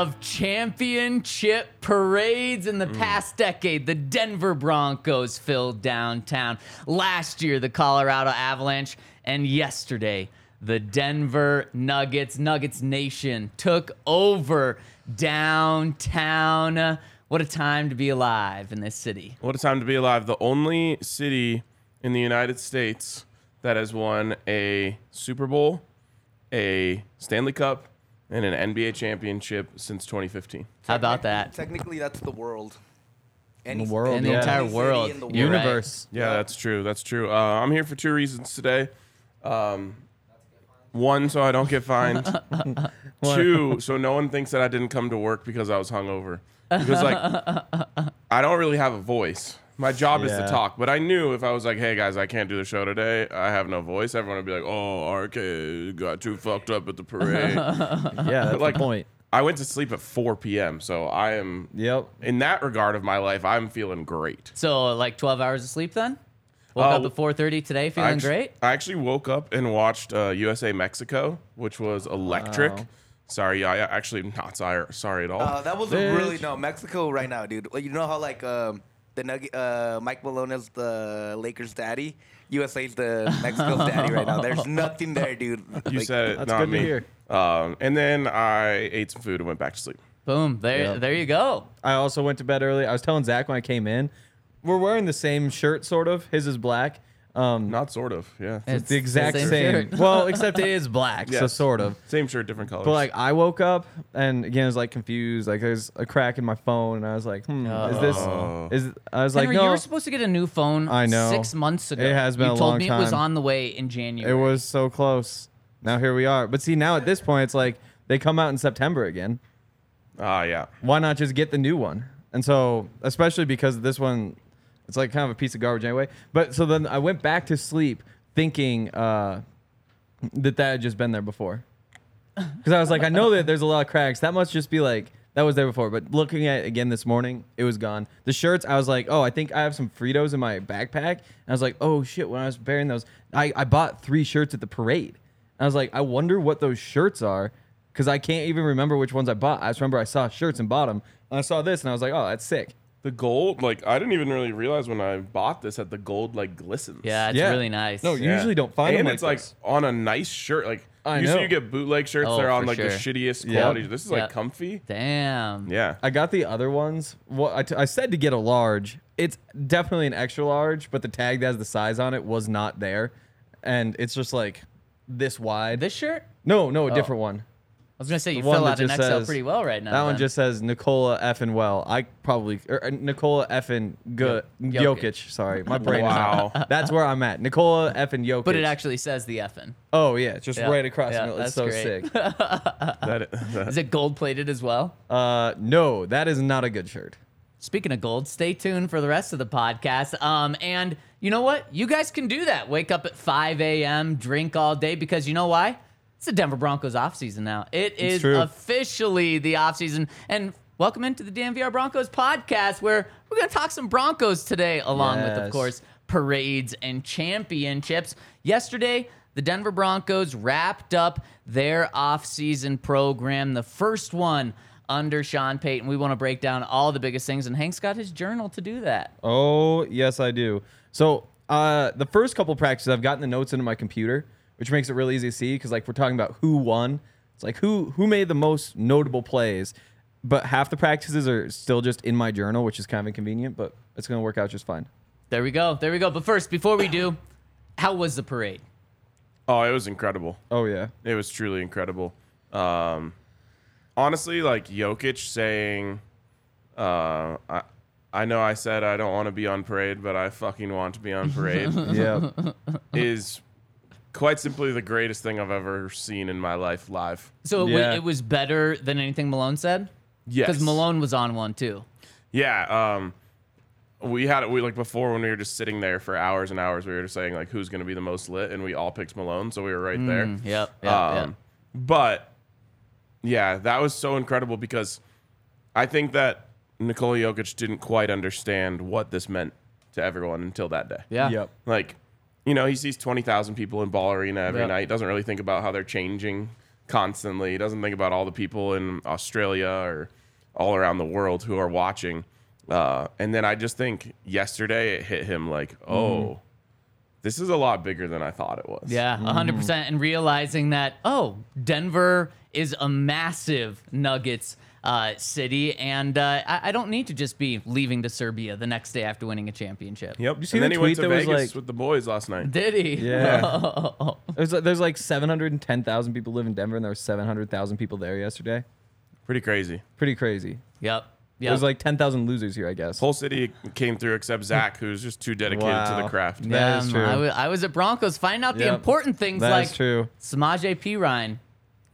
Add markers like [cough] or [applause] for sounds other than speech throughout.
of championship parades in the mm. past decade. The Denver Broncos filled downtown. Last year, the Colorado Avalanche. And yesterday, the Denver Nuggets, Nuggets Nation, took over downtown. What a time to be alive in this city. What a time to be alive. The only city in the United States that has won a Super Bowl, a Stanley Cup, and an NBA championship since 2015. How about that? Technically, that's the world. Any The world, In the yeah. entire any world. in the You're right. Universe. Yeah, that's true. That's true. Uh, I'm here for two reasons today. Um, one, so I don't get fined. [laughs] Two, so no one thinks that I didn't come to work because I was hungover. Because like, [laughs] I don't really have a voice. My job is to talk, but I knew if I was like, "Hey guys, I can't do the show today. I have no voice." Everyone would be like, "Oh, RK got too fucked up at the parade." [laughs] Yeah, that's like, the point. I went to sleep at 4 p.m., so I am Yep. in that regard of my life, I'm feeling great. So, like 12 hours of sleep then? Woke Uh, up at 4.30 today feeling I actu- great? I actually woke up and watched uh, USA Mexico, which was electric. Wow. Sorry, I actually not sorry, sorry at all. Uh, that was a Bitch. really no Mexico right now, dude. Like, You know how like um, the Nugget, uh, Mike Malone is the Lakers' daddy. USA's the [laughs] Mexico's daddy right now. There's nothing there, dude. you Like, said it, That's not good to me. hear. Um, and then I ate some food and went back to sleep. Boom. There, Yeah. there you go. I also went to bed early. I was telling Zach when I came in, we're wearing the same shirt, sort of. His is black. Um, Not sort of, yeah. it's the exact same same. well, [laughs] except it is black, so sort of. Same shirt, different colors. But like I woke up and again I was like confused. Like there's a crack in my phone, and I was like, hmm, is this? Oh. Is I was like, no, you were supposed to get a new phone I know. six months ago. It has been you a told long me it was on the way in January. it was so close. Now here we are. But see, now at this point, it's like they come out in September again. ah, yeah. Why not just get the new one? And so, especially because this one, it's like kind of a piece of garbage anyway. But so then I went back to sleep thinking uh, that that had just been there before. Because I was like, I know that there's a lot of cracks. That must just be like that was there before. But looking at it again this morning, it was gone. The shirts, I was like, oh, I think I have some Fritos in my backpack. And I was like, oh shit. When I was bearing those, I, I bought three shirts at the parade. I was like, I wonder what those shirts are. Because I can't even remember which ones I bought. I just remember I saw shirts and bought them. And I saw this and I was like, oh, that's sick. The gold, like I didn't even really realize when I bought this that the gold like glistens. yeah, it's Yeah. really nice. No, you Yeah. usually don't find and them it's like like this. on a nice shirt. Like I usually know. you get bootleg shirts. Oh, they're on for like the sure. shittiest Yeah. quality. This is like Yeah. comfy. Damn. Yeah. I got the other ones. Well, I, t- I said to get a large. It's definitely an extra large, but the tag that has the size on it was not there, and it's just like this wide. This shirt? no, no, a oh. different one. Was gonna say you The one fill out an Excel says- pretty well right now. That one just says Nikola effing well. I probably or uh, Nikola effing good. Jokic. Jokic. Sorry, my brain. Wow. Is [laughs] That's where I'm at. Nikola effing Jokic. but it actually says the effing. Oh yeah, it's just Yeah, right across. yeah. It's that's so great. sick. [laughs] That, that, Is it gold plated as well? Uh, no, that is not a good shirt. Speaking of gold, stay tuned for the rest of the podcast. Um, and you know what? You guys can do that. Wake up at 5 a.m., drink all day because you know why? It's the Denver Broncos offseason now. It is true. officially the offseason. And welcome into the DNVR Broncos podcast where we're going to talk some Broncos today, along with, of course, parades and championships. Yesterday, the Denver Broncos wrapped up their offseason program, the first one under Sean Payton. We want to break down all the biggest things, and Hank's got his journal to do that. Oh yes, I do. So uh, the first couple practices, I've gotten the notes into my computer, which makes it really easy to see because like we're talking about who won. It's like who who made the most notable plays, but half the practices are still just in my journal, which is kind of inconvenient, but it's gonna work out just fine. There we go. There we go. But first, before we do, how was the parade? oh, it was incredible. Oh yeah. It was truly incredible. Um, honestly, like Jokic saying, uh, I, I know I said I don't want to be on parade, but I fucking want to be on parade [laughs] Yeah. is quite simply the greatest thing I've ever seen in my life live. So it, Yeah. wa- it was better than anything Malone said? Yes. Because Malone was on one too. Yeah. Um, we had it. We like before when we were just sitting there for hours and hours. We were just saying like who's going to be the most lit, and we all picked Malone, so we were right there. Mm, Yep. Yep. Um, yep. But yeah, that was so incredible because I think that Nikola Jokic didn't quite understand what this meant to everyone until that day. Yeah. Yep. Like, you know, he sees 20,000 people in Ball Arena every Yep. night. Doesn't really think about how they're changing constantly. He doesn't think about all the people in Australia or all around the world who are watching. Uh, and then I just think yesterday it hit him like, oh, this is a lot bigger than I thought it was. Yeah, 100%. And realizing that, oh, Denver is a massive Nuggets uh, city. And uh, I, I don't need to just be leaving to Serbia the next day after winning a championship. Yep. You see and then the he went to that was Vegas like- with the boys last night. Did he? Yeah. [laughs] There's [laughs] like, there's like 710,000 people live in Denver, and there were 700,000 people there yesterday. Pretty crazy. Pretty crazy. Yep. Yep. There's like 10,000 losers here, I guess. Whole city came through except Zach, who's just too dedicated to the craft. Yeah, is man, I true. wa- I was at Broncos. Find out the important things That like is true. Samaje Perine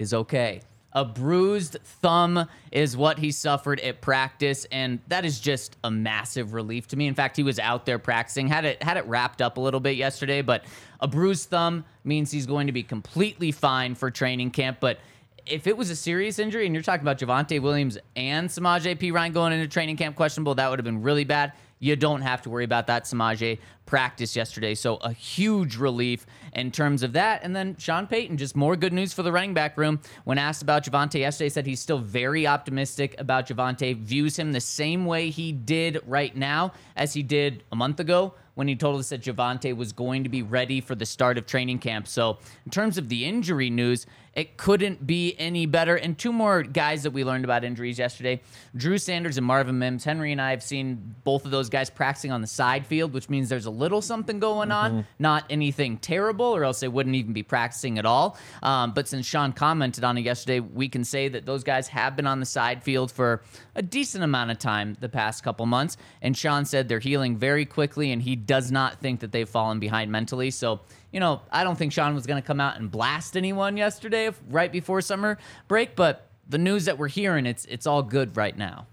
is okay. A bruised thumb is what he suffered at practice, and that is just a massive relief to me. In fact, he was out there practicing, had it had it wrapped up a little bit yesterday, but a bruised thumb means he's going to be completely fine for training camp. But if it was a serious injury, and you're talking about Javonte Williams and Samaje Perine going into training camp questionable, that would have been really bad. You don't have to worry about that. Samaje practiced yesterday, so a huge relief in terms of that. And then Sean Payton, just more good news for the running back room. When asked about Javonte yesterday, said he's still very optimistic about Javonte, views him the same way he did right now as he did a month ago when he told us that Javonte was going to be ready for the start of training camp. So, in terms of the injury news, it couldn't be any better. And two more guys that we learned about injuries yesterday Drew Sanders and Marvin Mims. Henry and I have seen both of those guys practicing on the side field, which means there's a little something going on, not anything terrible, or else they wouldn't even be practicing at all. Um, but since Sean commented on it yesterday, we can say that those guys have been on the side field for a decent amount of time the past couple months. And Sean said they're healing very quickly, and he does not think that they've fallen behind mentally. So, you know, I don't think Sean was going to come out and blast anyone yesterday, if- right before summer break. But the news that we're hearing, it's it's all good right now.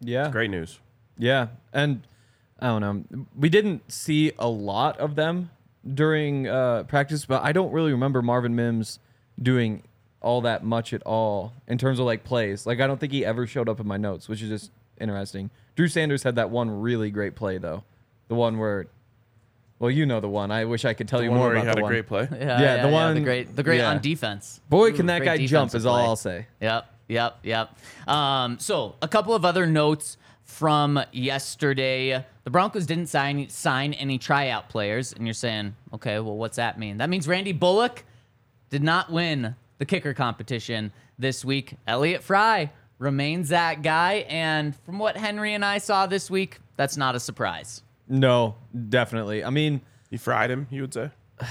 Yeah. Great news. Yeah, and I don't know. We didn't see a lot of them during uh, practice, but I don't really remember Marvin Mims doing all that much at all in terms of like plays. Like I don't think he ever showed up in my notes, which is just interesting. Drew Sanders had that one really great play though, the one where, well, you know the one. I wish I could tell The you one more where he about had the a one. great play. Yeah, the the one- great, the great yeah. on defense. Boy, can that guy jump! defensive Is all play. I'll say. Yep, yep, yep. Um, so a couple of other notes from yesterday. The Broncos didn't sign sign any tryout players, and you're saying, okay, well, what's that mean? That means Randy Bullock did not win the kicker competition this week. Elliott Fry remains that guy, and from what Henry and I saw this week, that's not a surprise. No, definitely. I mean, You fried him, you would say? [sighs]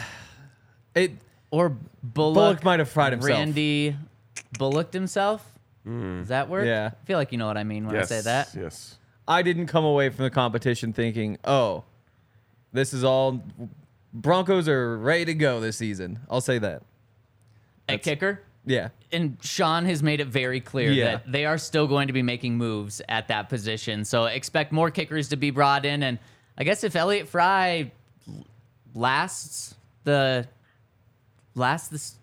it. Or Bullock, Bullock might have fried himself. Randy, bullocked himself. Hmm. Does that work? Yeah. I feel like you know what I mean when yes. I say that. Yes. I didn't come away from the competition thinking, oh, this is all Broncos are ready to go this season. I'll say that. At kicker. Yeah. and Sean has made it very clear Yeah. that they are still going to be making moves at that position. So expect more kickers to be brought in. And I guess if Elliott Fry lasts the lasts this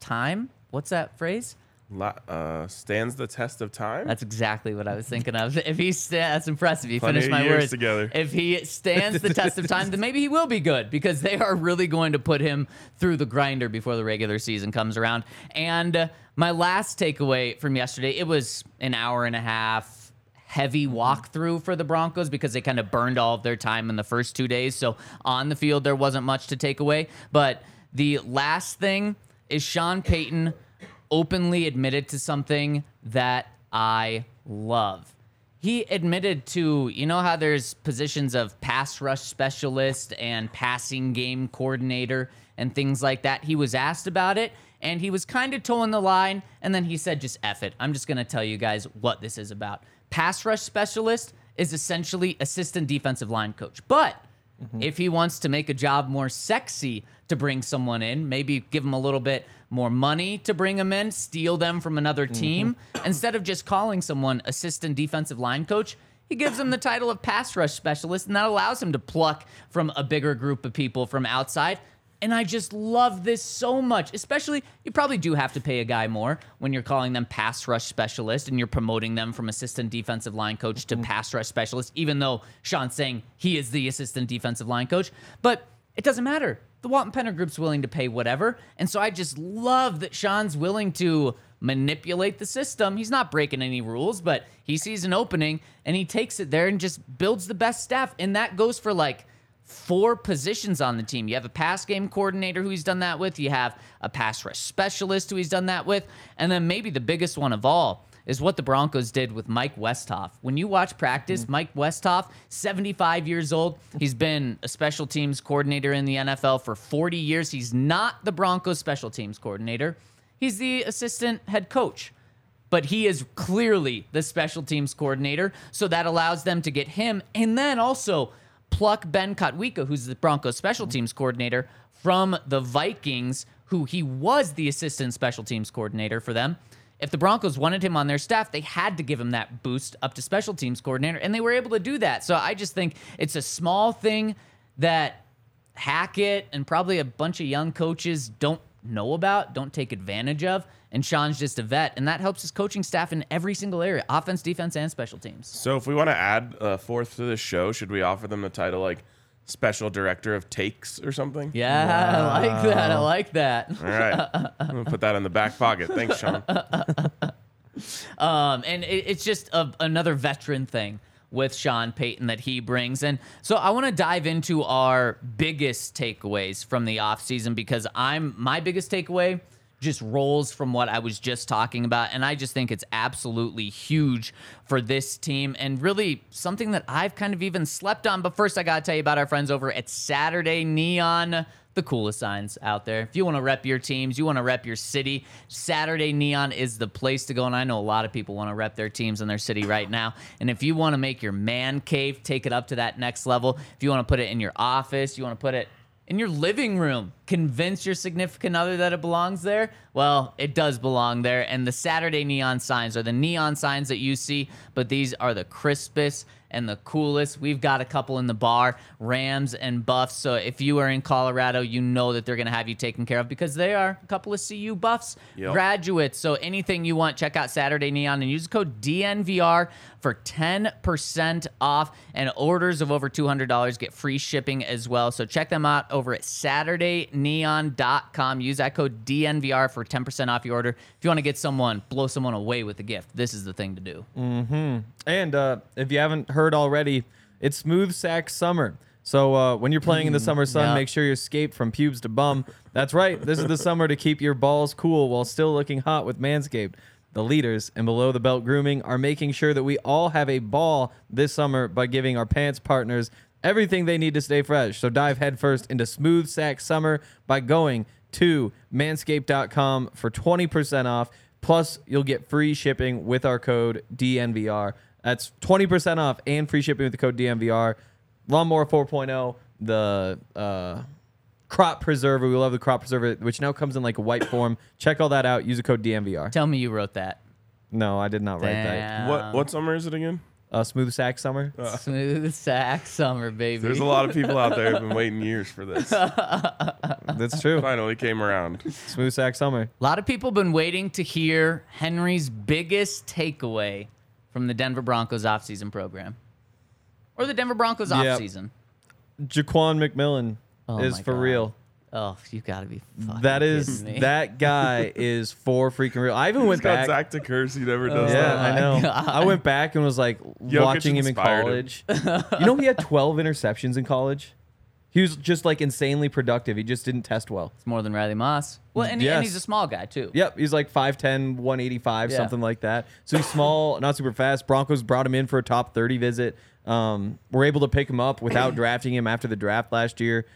time, what's that phrase? Uh, stands the test of time. That's exactly what I was thinking of. [laughs] If he sta- that's impressive. He Plenty finished my words together. If he stands the test of time, then maybe he will be good because they are really going to put him through the grinder before the regular season comes around. And uh, my last takeaway from yesterday, it was an hour and a half heavy walkthrough for the Broncos because they kind of burned all of their time in the first two days. So on the field, there wasn't much to take away. But the last thing is Sean Payton openly admitted to something that I love. He admitted to, you know, how there's positions of pass rush specialist and passing game coordinator and things like that. He was asked about it and he was kind of towing the line. And then he said, just F it. I'm just going to tell you guys what this is about. Pass rush specialist is essentially assistant defensive line coach. But Mm-hmm. if he wants to make a job more sexy to bring someone in, maybe give them a little bit more money to bring them in, steal them from another mm-hmm. team, instead of just calling someone assistant defensive line coach, he gives them the title of pass rush specialist, and that allows him to pluck from a bigger group of people from outside. And I just love this so much, especially you probably do have to pay a guy more when you're calling them pass rush specialist and you're promoting them from assistant defensive line coach to mm-hmm. pass rush specialist, even though Sean's saying he is the assistant defensive line coach. But it doesn't matter. The Walton Penner Group's willing to pay whatever. And so I just love that Sean's willing to manipulate the system. He's not breaking any rules, but he sees an opening and he takes it there and just builds the best staff. And that goes for like four positions on the team. You have a pass game coordinator who he's done that with, you have a pass rush specialist who he's done that with, and then maybe the biggest one of all is what the Broncos did with Mike Westhoff. When you watch practice, mm. Mike Westhoff, 75 years old, he's been a special teams coordinator in the NFL for 40 years. He's not the Broncos special teams coordinator. He's the assistant head coach but he is clearly the special teams coordinator. So that allows them to get him and then also pluck Ben Kotwica, who's the Broncos special mm-hmm. teams coordinator, from the Vikings, who he was the assistant special teams coordinator for them. If the Broncos wanted him on their staff, they had to give him that boost up to special teams coordinator, and they were able to do that. So I just think it's a small thing that Hackett and probably a bunch of young coaches don't know about, don't take advantage of. And Sean's just a vet, and that helps his coaching staff in every single area offense, defense, and special teams. So if we want to add a fourth to this show, should we offer them the title like special director of takes or something? Yeah, I like that. I like that. All right. I'm gonna put that in the back pocket. Thanks, Sean. [laughs] Um, and it, it's just a, another veteran thing with Sean Payton that he brings. And so I want to dive into our biggest takeaways from the offseason because I'm my biggest takeaway just rolls from what I was just talking about. And I just think it's absolutely huge for this team and really something that I've kind of even slept on. But first, I got to tell you about our friends over at Saturday Neon the coolest signs out there. If you want to rep your teams, you want to rep your city, Saturday Neon is the place to go. And I know a lot of people want to rep their teams in their city right now. And if you want to make your man cave, take it up to that next level. If you want to put it in your office, you want to put it in your living room, convince your significant other that it belongs there. Well, it does belong there. And the Saturday neon signs are the neon signs that you see, but these are the crispest and the coolest. We've got a couple in the bar, Rams and Buffs. So if you are in Colorado, you know that they're going to have you taken care of because they are a couple of CU Buffs Yep. graduates. So anything you want, check out Saturday Neon and use the code DNVR for 10% off. And orders of over $200 get free shipping as well. So check them out over at SaturdayNeon.com. Use that code DNVR for 10% off your order. If you want to get someone, blow someone away with a gift, this is the thing to do. And uh, if you haven't heard already, it's Smooth Sack Summer. So uh, when you're playing in the summer sun, yeah. make sure you escape from pubes to bum. That's right. This is the summer to keep your balls cool while still looking hot with Manscaped. The leaders in below the belt grooming are making sure that we all have a ball this summer by giving our pants partners everything they need to stay fresh. So dive headfirst into Smooth Sack Summer by going to manscaped.com for 20% off. Plus, you'll get free shipping with our code DNVR. That's 20% off and free shipping with the code DNVR. Lawnmower 4.0, the uh, crop preserver. We love the crop preserver, which now comes in like a white form. Check all that out. Use the code DNVR. Tell me you wrote that. No, I did not write that. What what summer is it again? Uh, smooth sack summer. [laughs] Smooth sack summer, baby. There's a lot of people out there who've been waiting [laughs] years for this. [laughs] That's true. Finally came around. smooth sack summer. A lot of people been waiting to hear Henry's biggest takeaway from the Denver Broncos offseason program. Or the Denver Broncos Yep. offseason. Jaquan McMillan Oh is my for God. real. Oh, you gotta be fucking That is kidding me. that guy is for freaking real. I even He's went got back. Zach to curse. He never does yeah, that. I know. God. I went back and was like watching him in inspired him. college. [laughs] you know, he had 12 interceptions in college. He was just like insanely productive. He just didn't test well. It's more than Riley Moss. Well, and, Yes. and he's a small guy too. Yep, he's like 5'10, 185, Yeah. something like that. So he's small, not super fast. Broncos brought him in for a top 30 visit. Um, we're able to pick him up without [clears throat] drafting him after the draft last year.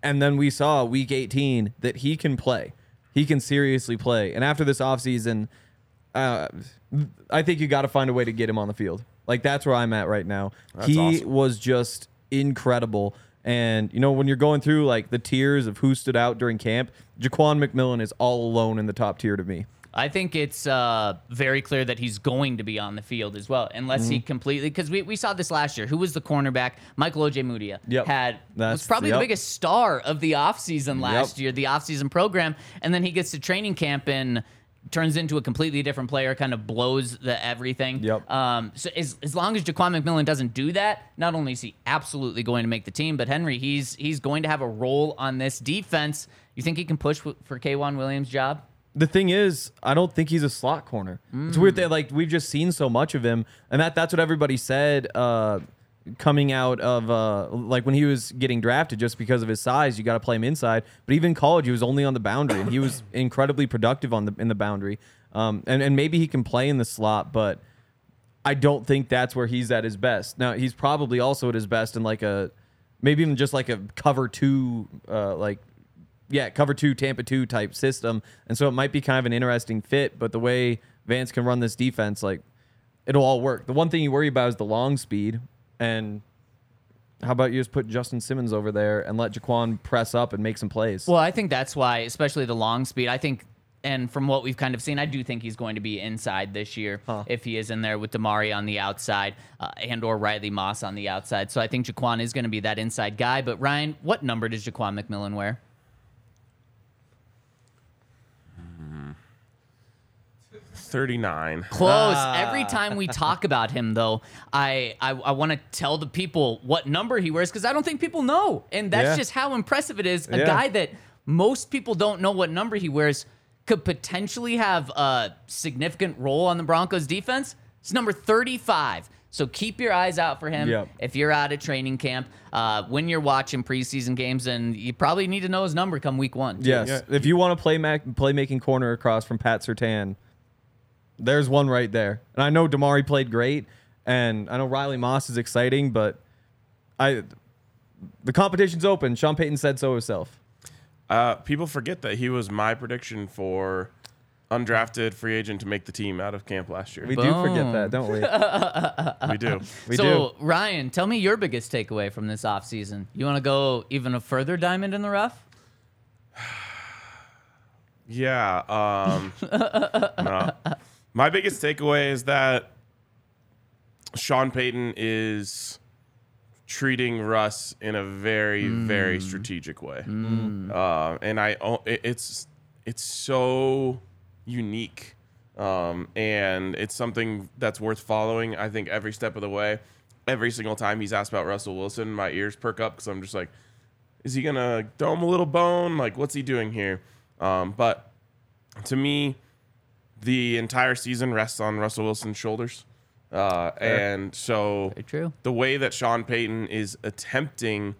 And then we saw week 18 that he can play. He can seriously play. And after this offseason, uh, I think you got to find a way to get him on the field. Like that's where I'm at right now. he awesome. was just incredible. And you know, when you're going through like the tiers of who stood out during camp, Jaquan McMillan is all alone in the top tier to me. I think it's uh, very clear that he's going to be on the field as well, unless Mm-hmm. he completely. Because we, we saw this last year. Who was the cornerback? Michael Ojemudia Yep. had That's- was probably yep. the biggest star of the offseason last Yep. year, the offseason program, and then he gets to training camp and turns into a completely different player, kind of blows the everything. Yep. Um, so as, as long as Jaquan McMillan doesn't do that, not only is he absolutely going to make the team, but Henry, he's he's going to have a role on this defense. You think he can push for K'Waun Williams' job? The thing is, I don't think he's a slot corner. It's weird that like we've just seen so much of him, and that that's what everybody said uh, coming out of uh, like when he was getting drafted, just because of his size, you got to play him inside. But even in college, he was only on the boundary, and he was [coughs] incredibly productive on the in the boundary. Um, and and maybe he can play in the slot, but I don't think that's where he's at his best. Now he's probably also at his best in like a maybe even just like a cover two, uh, like yeah, cover two, Tampa two type system. And so it might be kind of an interesting fit. But the way Vance can run this defense, like it'll all work. The one thing you worry about is the long speed. And how about you just put Justin Simmons over there and let Jaquan press up and make some plays? Well, I think that's why, especially the long speed. I think, and from what we've kind of seen, I do think he's going to be inside this year if he is in there with Damari on the outside uh, and or Riley Moss on the outside. So I think Jaquan is going to be that inside guy. But Ryan, what number does Jaquan McMillan wear? 39. Close. Every time we talk about him, though, I I, I want to tell the people what number he wears because I don't think people know, and that's Yeah. just how impressive it is. A Yeah. guy that most people don't know what number he wears could potentially have a significant role on the Broncos defense. It's number 35. So keep your eyes out for him Yep. if you're out at training camp, uh, when you're watching preseason games, and you probably need to know his number come week one. too. yes. If you want to play mac- playmaking corner across from Pat Surtain, there's one right there. And I know Damari played great, and I know Riley Moss is exciting, but I the competition's open. Sean Payton said so himself. Uh, people forget that he was my prediction for undrafted free agent to make the team out of camp last year. We We, do forget that, don't we? [laughs] we? do. We so, do. Ryan, tell me your biggest takeaway from this offseason. You want to go even a further diamond in the rough? [sighs] Yeah. Um, [laughs] no. My biggest takeaway is that Sean Payton is treating Russ in a very, very strategic way, uh, and I it's it's so unique, um, and it's something that's worth following. I think every step of the way, every single time he's asked about Russell Wilson, my ears perk up because I'm just like, is he gonna throw him a little bone? Like, what's he doing here? Um, but to me, the entire season rests on Russell Wilson's shoulders. Uh, and so the way that Sean Payton is attempting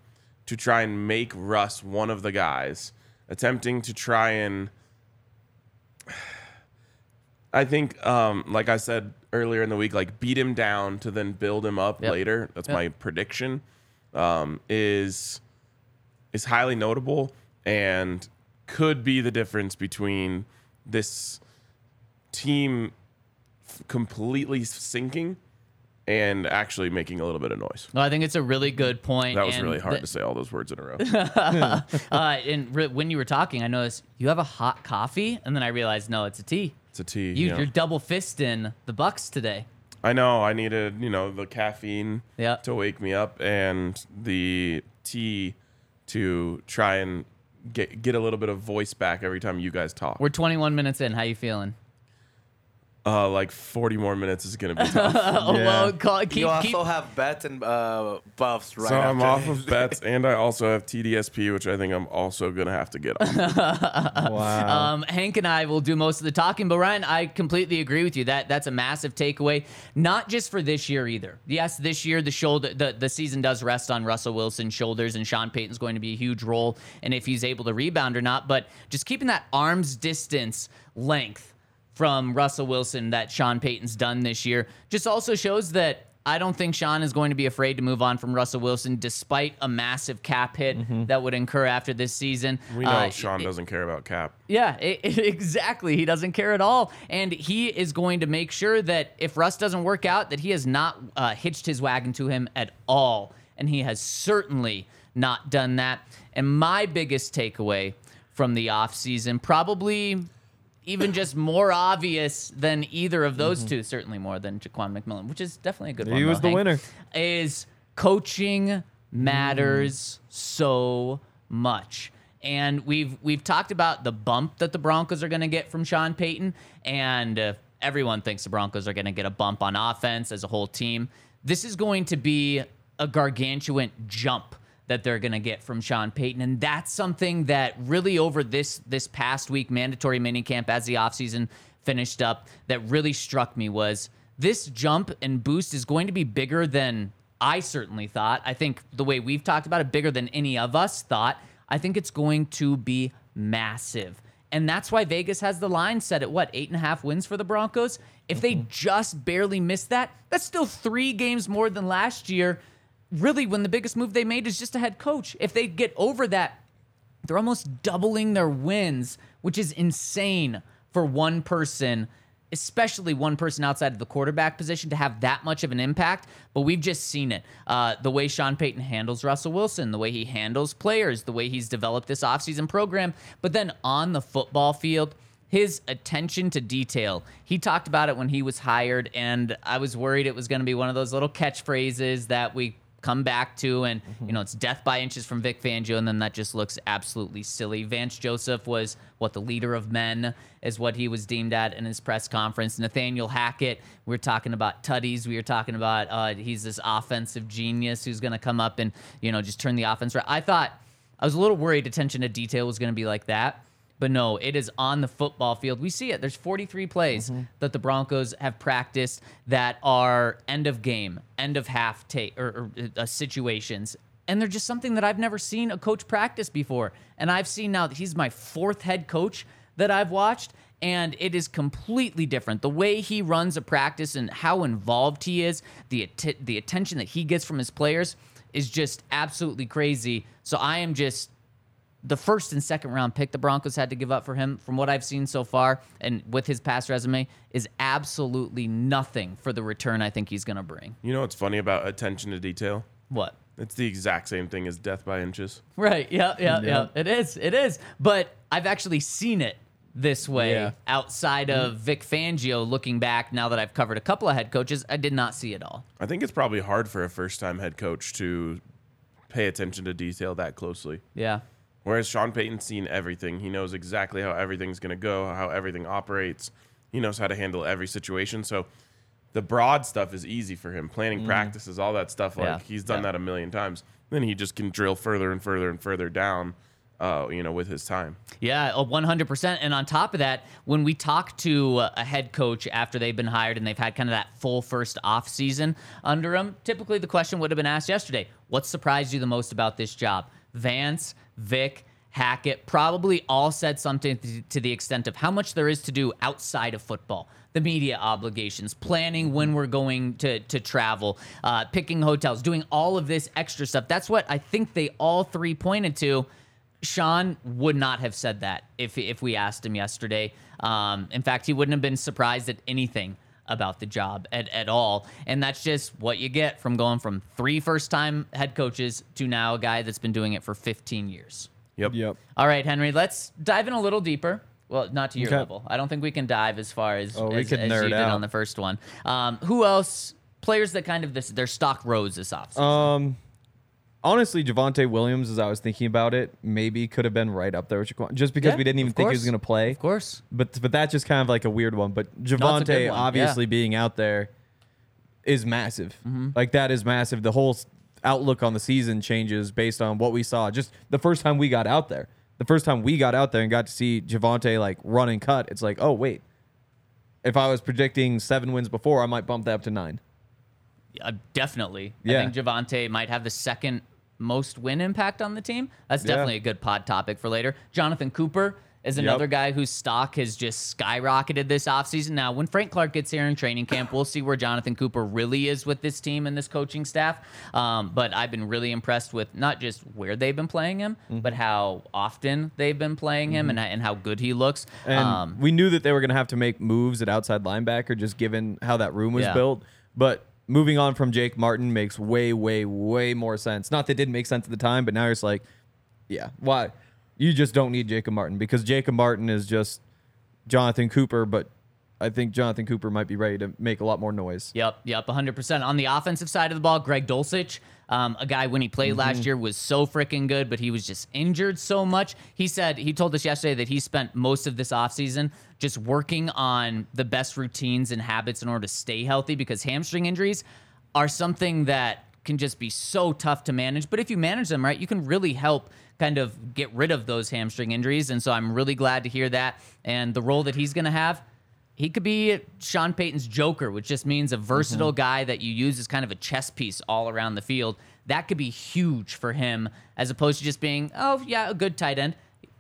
to try and make Russ one of the guys, attempting to try and [sighs] I think, um, like I said earlier in the week, like beat him down to then build him up Yep. later. That's Yep. my prediction. Um, is is highly notable and could be the difference between this team f- completely sinking and actually making a little bit of noise. Well, I think it's a really good point. That was really hard the- to say all those words in a row. [laughs] Uh, and re- when you were talking, I noticed you have a hot coffee, and then I realized no, it's a tea. It's a tea. You, yeah. You're double fisting the Bucks today. I know. I needed, you know, the caffeine Yeah. to wake me up and the tea to try and get get a little bit of voice back every time you guys talk. We're 21 minutes in. How you feeling? Uh, like 40 more minutes is gonna be tough. [laughs] Yeah. well, call, keep, you also keep have bets and uh, buffs right so I'm after off of [laughs] bets, and I also have TDSP, which I think I'm also gonna have to get off. [laughs] Wow. Um, Hank and I will do most of the talking, but Ryan, I completely agree with you. That that's a massive takeaway, not just for this year either. Yes, this year the shoulder the, the season does rest on Russell Wilson's shoulders, and Sean Payton's going to be a huge role and if he's able to rebound or not. But just keeping that arm's distance length from Russell Wilson that Sean Payton's done this year just also shows that I don't think Sean is going to be afraid to move on from Russell Wilson despite a massive cap hit that would incur after this season. We know Uh, Sean it- doesn't care about cap. yeah, i- [laughs] exactly. He doesn't care at all, and he is going to make sure that if Russ doesn't work out, that he has not uh, hitched his wagon to him at all, and he has certainly not done that. And my biggest takeaway from the offseason, probably even just more obvious than either of those two, certainly more than Jaquan McMillan, which is definitely a good one. He though, was the Hank, winner. Is coaching matters so much. And we've we've talked about the bump that the Broncos are going to get from Sean Payton, and uh, everyone thinks the Broncos are going to get a bump on offense as a whole team. This is going to be a gargantuan jump that they're going to get from Sean Payton, and that's something that really over this this past week mandatory minicamp as the offseason finished up that really struck me was this jump and boost is going to be bigger than I certainly thought. I think the way we've talked about it, bigger than any of us thought. I think it's going to be massive. And that's why Vegas has the line set at what, eight and a half wins for the Broncos? If they mm-hmm. just barely miss that, that's still three games more than last year. Really, when the biggest move they made is just a head coach. If they get over that, they're almost doubling their wins, which is insane for one person, especially one person outside of the quarterback position to have that much of an impact. But we've just seen it. Uh, the way Sean Payton handles Russell Wilson, the way he handles players, the way he's developed this offseason program. But then on the football field, his attention to detail. He talked about it when he was hired, and I was worried it was going to be one of those little catchphrases that we come back to and you know it's death by inches from Vic Fangio and then that just looks absolutely silly. Vance Joseph was what the leader of men is what he was deemed at in his press conference. Nathaniel Hackett, we are talking about tutties. We were talking about uh, he's this offensive genius who's going to come up and you know just turn the offense right. I thought I was a little worried attention to detail was going to be like that. But no, it is on the football field. We see it. There's 43 plays that the Broncos have practiced that are end of game, end of half take or, or uh, situations. And they're just something that I've never seen a coach practice before. And I've seen now that he's my fourth head coach that I've watched. And it is completely different. The way he runs a practice and how involved he is, the, atti- the attention that he gets from his players is just absolutely crazy. So I am just the first and second round pick the Broncos had to give up for him, from what I've seen so far, and with his past resume, is absolutely nothing for the return I think he's going to bring. You know what's funny about attention to detail? What? It's the exact same thing as death by inches. Right. Yeah. Yeah. Yeah. It is. It is. But I've actually seen it this way Yeah. outside of mm-hmm. Vic Fangio. Looking back, now that I've covered a couple of head coaches, I did not see it all. I think it's probably hard for a first time head coach to pay attention to detail that closely. Yeah. Whereas Sean Payton's seen everything. He knows exactly how everything's going to go, how everything operates. He knows how to handle every situation. So the broad stuff is easy for him. Planning practices, all that stuff. Like Yeah. he's done Yeah. that a million times. Then he just can drill further and further and further down, uh, you know, with his time. Yeah, uh, 100%. And on top of that, when we talk to uh, a head coach after they've been hired and they've had kind of that full first off season under them, typically the question would have been asked yesterday What surprised you the most about this job? Vance, Vic, Hackett probably all said something to- the extent of how much there is to do outside of football. The media obligations, planning when we're going to, to travel, uh, picking hotels, doing all of this extra stuff. That's what I think they all three pointed to Sean would not have said that if if we asked him yesterday. Um, in fact, he wouldn't have been surprised at anything about the job at, at all. And that's just what you get from going from three first time head coaches to now a guy that's been doing it for 15 years. Yep. Yep. All right, Henry, let's dive in a little deeper. Well, not to your Okay. level. I don't think we can dive as far as, Oh, we as, could as nerd you did out. on the first one. Um, who else? Players that kind of this their stock rose this offseason. Um, honestly, Javonte Williams, as I was thinking about it, maybe could have been right up there with Jaquan, just because Yeah, we didn't even of think he course. was going to play. of course. But but that's just kind of like a weird one. But Javonte one, obviously being out there is massive. Mm-hmm. Like that is massive. The whole s- outlook on the season changes based on what we saw. Just the first time we got out there, the first time we got out there and got to see Javonte like run and cut, it's like, oh wait, if I was predicting seven wins before, I might bump that up to nine. Uh, definitely. Yeah. I think Javonte might have the second most win impact on the team. That's Yeah. definitely a good pod topic for later. Jonathan Cooper is another Yep. guy whose stock has just skyrocketed this offseason. Now, when Frank Clark gets here in training camp, we'll see where Jonathan Cooper really is with this team and this coaching staff. Um, but I've been really impressed with not just where they've been playing him, Mm-hmm. but how often they've been playing him and, and how good he looks. And um, we knew that they were going to have to make moves at outside linebacker just given how that room was Yeah. built. But moving on from Jake Martin makes way, way, way more sense. Not that it didn't make sense at the time, but now it's like, yeah, why? You just don't need Jacob Martin because Jacob Martin is just Jonathan Cooper, but I think Jonathan Cooper might be ready to make a lot more noise. Yep, yep, 100%. On the offensive side of the ball, Greg Dulcich, um, a guy when he played Mm-hmm. last year was so freaking good, but he was just injured so much. He said, he told us yesterday that he spent most of this offseason just working on the best routines and habits in order to stay healthy because hamstring injuries are something that can just be so tough to manage. But if you manage them right, you can really help kind of get rid of those hamstring injuries. And so I'm really glad to hear that. And the role that he's going to have, he could be Sean Payton's Joker, which just means a mm-hmm. versatile guy that you use as kind of a chess piece all around the field. That could be huge for him, as opposed to just being, oh yeah, a good tight end.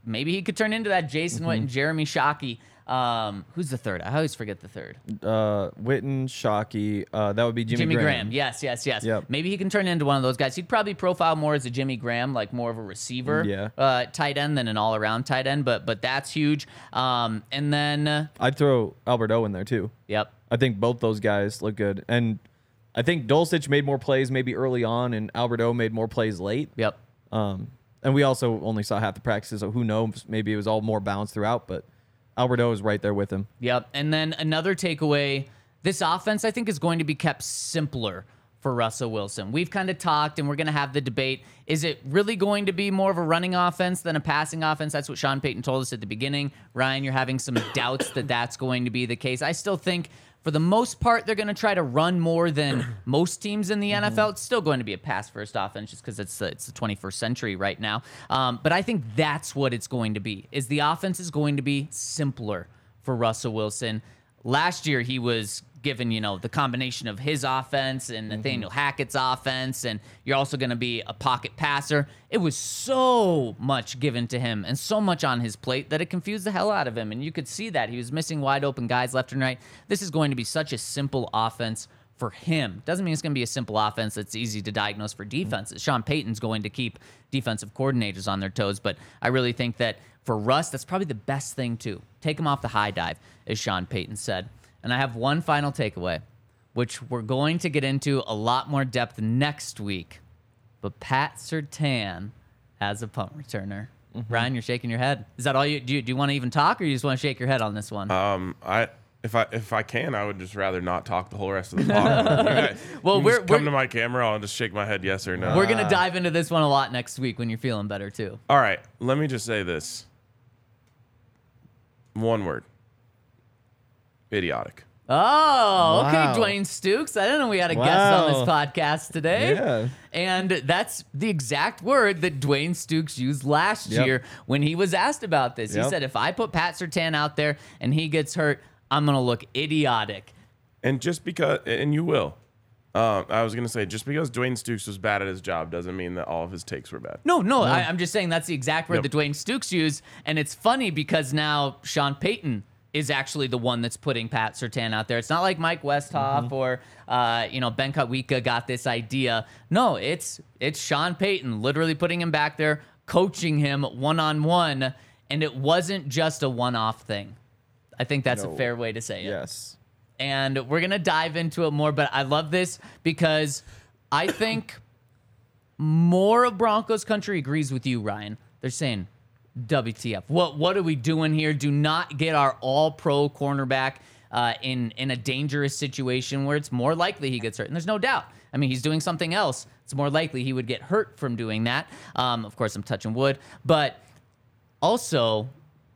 Maybe he could turn into that Jason Witten, mm-hmm. Jeremy Shockey. Um, who's the third? I always forget the third. Uh, Witten, Shockey, uh, that would be Jimmy, Jimmy Graham. Graham. Yes, yes, yes. Yep. Maybe he can turn into one of those guys. He'd probably profile more as a Jimmy Graham, like more of a receiver Yeah. uh, tight end than an all around tight end. But but that's huge. Um, and then uh, I'd throw Albert O in there too. yep. I think both those guys look good. And I think Dulcich made more plays maybe early on, and Albert O made more plays late. Yep. Um, and we also only saw half the practices, so who knows? Maybe it was all more balanced throughout, but Albert O is right there with him. Yep. And then another takeaway this offense, I think, is going to be kept simpler for Russell Wilson. We've kind of talked and we're going to have the debate. Is it really going to be more of a running offense than a passing offense? That's what Sean Payton told us at the beginning. Ryan, you're having some [coughs] doubts that that's going to be the case. I still think. For the most part, they're going to try to run more than [clears throat] most teams in the NFL. It's still going to be a pass-first offense just because it's the, it's the 21st century right now. Um, but I think that's what it's going to be. Is the offense is going to be simpler for Russell Wilson. Last year, he was given, you know, the combination of his offense and mm-hmm. Nathaniel Hackett's offense, and you're also going to be a pocket passer. It was so much given to him and so much on his plate that it confused the hell out of him. And you could see that. He was missing wide open guys left and right. This is going to be such a simple offense for him. Doesn't mean it's going to be a simple offense that's easy to diagnose for mm-hmm. defenses. Sean Payton's going to keep defensive coordinators on their toes, but I really think that for Russ, that's probably the best thing too. Take him off the high dive, as Sean Payton said. And I have one final takeaway, which we're going to get into a lot more depth next week. But Pat Surtain as a punt returner. Ryan, you're shaking your head. Is that all you do? You, do you want to even talk, or you just want to shake your head on this one? Um, I if I if I can, I would just rather not talk the whole rest of the pod. [laughs] Guys- Well, we're- come we're- to my camera. I'll just shake my head yes or no. We're gonna dive into this one a lot next week when you're feeling better too. All right, let me just say this. One word. Idiotic. Oh, okay, Wow. Dwayne Stukes. I didn't know we had a guest on this podcast today. Yeah. And that's the exact word that Dwayne Stukes used last Yep. year when he was asked about this. He said, if I put Pat Surtain out there and he gets hurt, I'm going to look idiotic. And just because, and you will. Um, I was gonna say, just because Dwayne Stukes was bad at his job doesn't mean that all of his takes were bad. No, no, I, I'm just saying that's the exact word Yep. that Dwayne Stukes used. And it's funny because now Sean Payton is actually the one that's putting Pat Surtain out there. It's not like Mike Westhoff Mm-hmm. or uh, you know Ben Kotwica got this idea. No, it's it's Sean Payton literally putting him back there, coaching him one on one, and it wasn't just a one off thing. I think that's a fair way to say it Yes. and we're gonna dive into it more. But I love this because I think more of Broncos country agrees with you, Ryan. They're saying, "WTF? What what are we doing here? Do not get our All Pro cornerback uh, in in a dangerous situation where it's more likely he gets hurt." And there's no doubt. I mean, he's doing something else. It's more likely he would get hurt from doing that. Um, of course, I'm touching wood, but also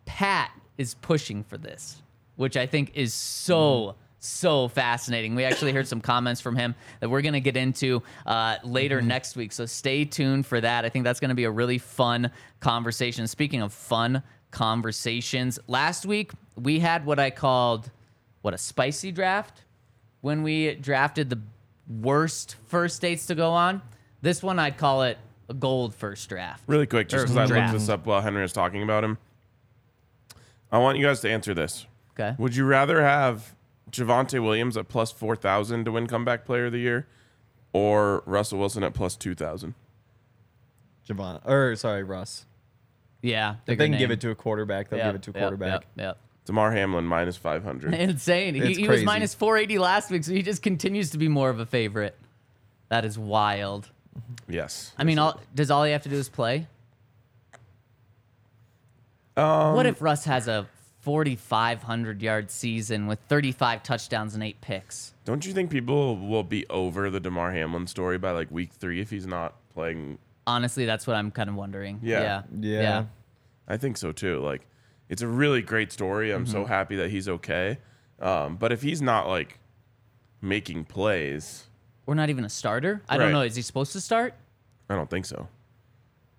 Pat is pushing for this, which I think is so so fascinating. We actually heard some comments from him that we're going to get into uh, later next week. So stay tuned for that. I think that's going to be a really fun conversation. Speaking of fun conversations, last week we had what I called what a spicy draft when we drafted the worst first dates to go on. This one I'd call it a gold first draft. Really quick, just because I looked this up while Henry was talking about him. I want you guys to answer this. Okay. Would you rather have Javonte Williams at plus 4,000 to win comeback player of the year or Russell Wilson at plus 2,000? Javon, or sorry, Russ. Yeah. If they can give it to a quarterback, they'll give it to a quarterback. Yep, yep. Damar Hamlin minus 500. [laughs] Insane. He, he was minus 480 last week, so he just continues to be more of a favorite. That is wild. yes. I mean, all, does all he have to do is play? Um, what if Russ has a 4,500 yard season with 35 touchdowns and eight picks? Don't you think people will be over the Damar Hamlin story by like week three if he's not playing? Honestly, that's what I'm kind of wondering. Yeah. Yeah. Yeah. I think so too. Like, it's a really great story. I'm Mm-hmm. so happy that he's okay. Um, but if he's not like making plays, Or not even a starter? I don't know. Is he supposed to start? I don't think so.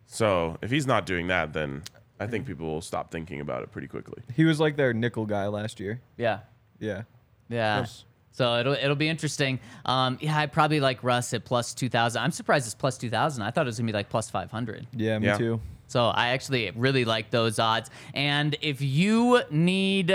So if he's not doing that, then I think people will stop thinking about it pretty quickly. He was like their nickel guy last year. Yeah. Yeah. Yeah. Yes. So it'll it'll be interesting. Um, yeah, I probably like Russ at plus two thousand. I'm surprised it's plus two thousand. I thought it was gonna be like plus five hundred. Yeah, me Yeah. too. So I actually really like those odds. And if you need,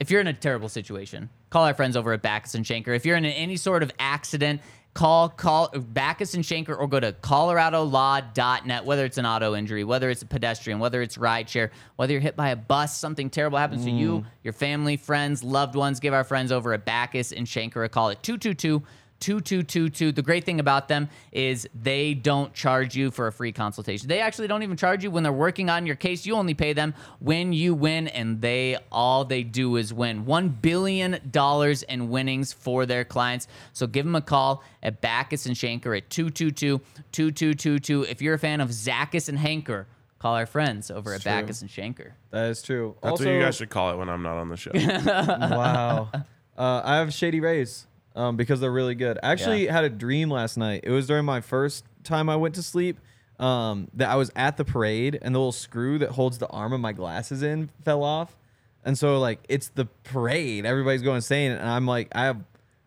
if you're in a terrible situation, call our friends over at Bachus and Schanker. If you're in any sort of accident, call call Bachus and Schanker or go to coloradolaw.net. Whether it's an auto injury, whether it's a pedestrian, whether it's rideshare, whether you're hit by a bus, something terrible happens to you, mm. your family, friends, loved ones. Give our friends over at Bachus and Schanker a call at 222- 2222. The great thing about them is they don't charge you for a free consultation. They actually don't even charge you when they're working on your case. You only pay them when you win, and they all they do is win. One billion dollars in winnings for their clients. So give them a call at Bachus and Schanker at 222-2222. If you're a fan of Zackus and Hanker, call our friends over at true. Bachus and Schanker. That is true. That's also, what you guys should call it when I'm not on the show. [laughs] wow. Uh, I have Shady Rays um, because they're really good. I actually had a dream last night. It was during my first time I went to sleep um, that I was at the parade and the little screw that holds the arm of my glasses in fell off. And so like it's the parade. Everybody's going insane, and I'm like, I have,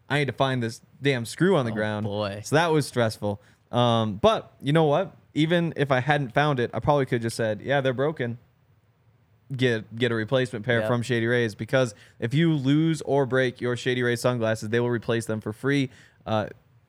I need to find this damn screw on the ground. boy. So that was stressful. Um, but you know what? Even if I hadn't found it, I probably could have just said, yeah, they're broken get get a replacement pair Yep. from Shady Rays because if you lose or break your Shady Rays sunglasses, they will replace them for free. Uh,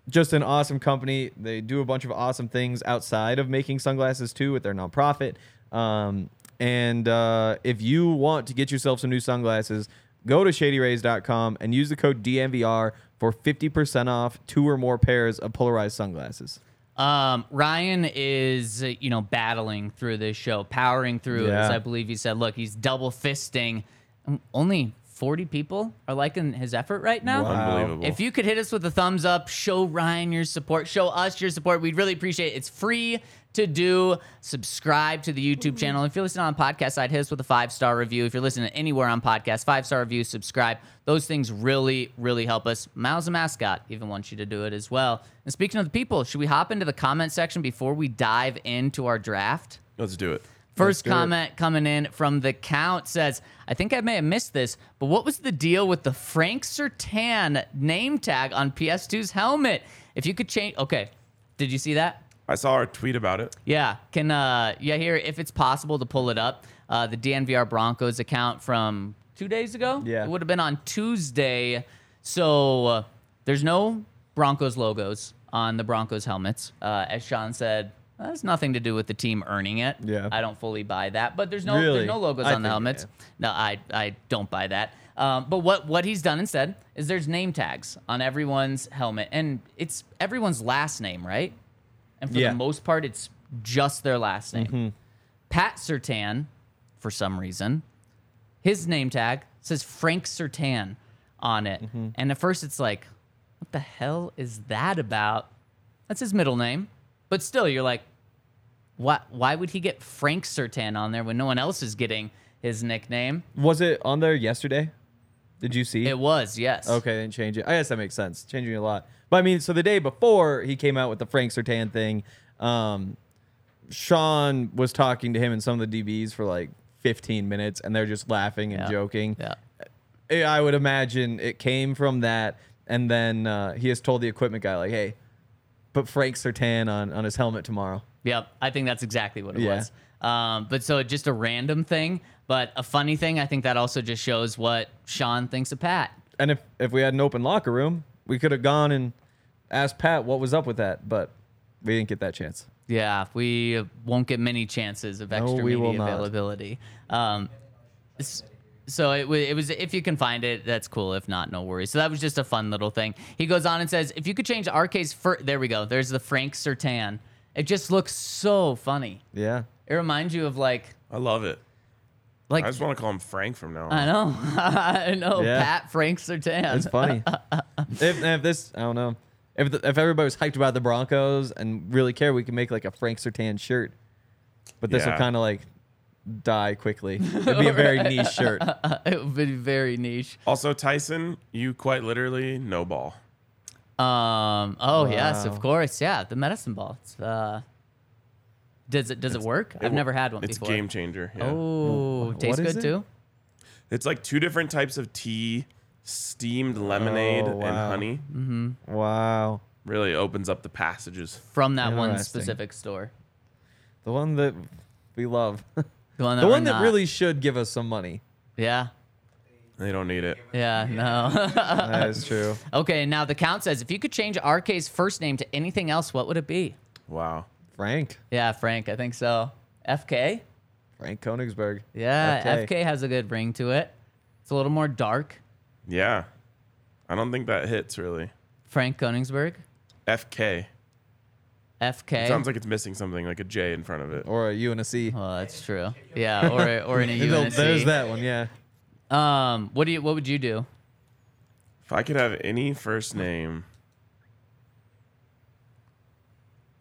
just an awesome company. They do a bunch of awesome things outside of making sunglasses too with their nonprofit. Um, and uh, if you want to get yourself some new sunglasses, go to shadyrays.com and use the code DNVR for 50% off two or more pairs of polarized sunglasses. Um, Ryan is, uh, you know, battling through this show, powering through, as I believe he said. Look, he's double fisting. Um, Only 40 people are liking his effort right now. Wow. Unbelievable. If you could hit us with a thumbs up, show Ryan your support, show us your support. We'd really appreciate it. It's free to do. Subscribe to the YouTube mm-hmm. channel. If you're listening on podcast side, hit us with a five star review. If you're listening anywhere on podcast, five star review, subscribe. Those things really, really help us. Miles the mascot even wants you to do it as well. And speaking of the people, should we hop into the comment section before we dive into our draft? Let's do it. First do it. comment coming in from the count says, I think I may have missed this, but what was the deal with the Frank Surtain name tag on PS2's helmet? If you could change, okay, did you see that? I saw our tweet about it. Yeah, can uh, yeah here if it's possible to pull it up, uh, the DNVR Broncos account from two days ago. Yeah. it would have been on Tuesday. So uh, there's no Broncos logos on the Broncos helmets. Uh, as Sean said, That has nothing to do with the team earning it. Yeah. I don't fully buy that. But there's no Really? there's no logos I on the helmets. No, I I don't buy that. Um, but what what he's done instead is there's name tags on everyone's helmet, and it's everyone's last name, right? And for Yeah. the most part, it's just their last name. Mm-hmm. Pat Surtain, for some reason, his name tag says Frank Surtain on it. Mm-hmm. And at first it's like, what the hell is that about? That's his middle name. But still, you're like, what? why would he get Frank Surtain on there when no one else is getting his nickname? Was it on there yesterday? Did you see? It was, yes. Okay, then change it. I guess that makes sense. Changing a lot. But I mean, so the day before he came out with the Frank Surtain thing, um, Sean was talking to him and some of the DBs for like 15 minutes, and they're just laughing and Yeah. joking. Yeah. I would imagine it came from that, and then uh, he has told the equipment guy like, "Hey, put Frank Surtain on on his helmet tomorrow." Yep, I think that's exactly what it Yeah. was. Um, but so just a random thing, but a funny thing. I think that also just shows what Sean thinks of Pat. And if if we had an open locker room, we could have gone and asked Pat what was up with that, but we didn't get that chance. Yeah, we won't get many chances of extra we will media not. availability. Um, so it, wa- it was if you can find it, that's cool. If not, no worries. So that was just a fun little thing. He goes on and says, if you could change RK's fir- there we go. There's the Frank Surtain. It just looks so funny. Yeah. It reminds you of like I love it. like I just want to call him Frank from now on. I know [laughs] I know Yeah. Pat Frank Surtain. It's funny. [laughs] if, if this, I don't know. If the, if everybody was hyped about the Broncos and really care, we could make like a Frank Surtain shirt. But this will Yeah. kind of like die quickly. [laughs] It'd be a very niche shirt. it would be very niche. Also, Tyson, you quite literally no ball. Um. Oh yes, of Wow. course. Yeah, the medicine ball. It's, uh, does it does it work? I've never had one before. It's before. game changer. Yeah. Oh, What tastes is good it? too. It's like two different types of tea, steamed lemonade Oh, and wow. honey. Mm-hmm. Wow. Really opens up the passages. From that one Interesting. specific store. The one that we love. the [laughs] The one that, one we're that not- really should give us some money. Yeah. They don't need it. Yeah. No. [laughs] That is true. okay. Now the count says if you could change RK's first name to anything else, what would it be? Wow. Frank. Yeah, Frank. I think so. FK. Frank Koenigsberg. Yeah, FK. FK has a good ring to it. It's a little more dark. Yeah. I don't think that hits really. Frank Koenigsberg. FK. FK. Sounds like it's missing something like a J in front of it. Or a U and a C. Well, that's true. Yeah, or or in a [laughs] U and a There's that one, yeah. Um, what do you? What would you do? If I could have any first name,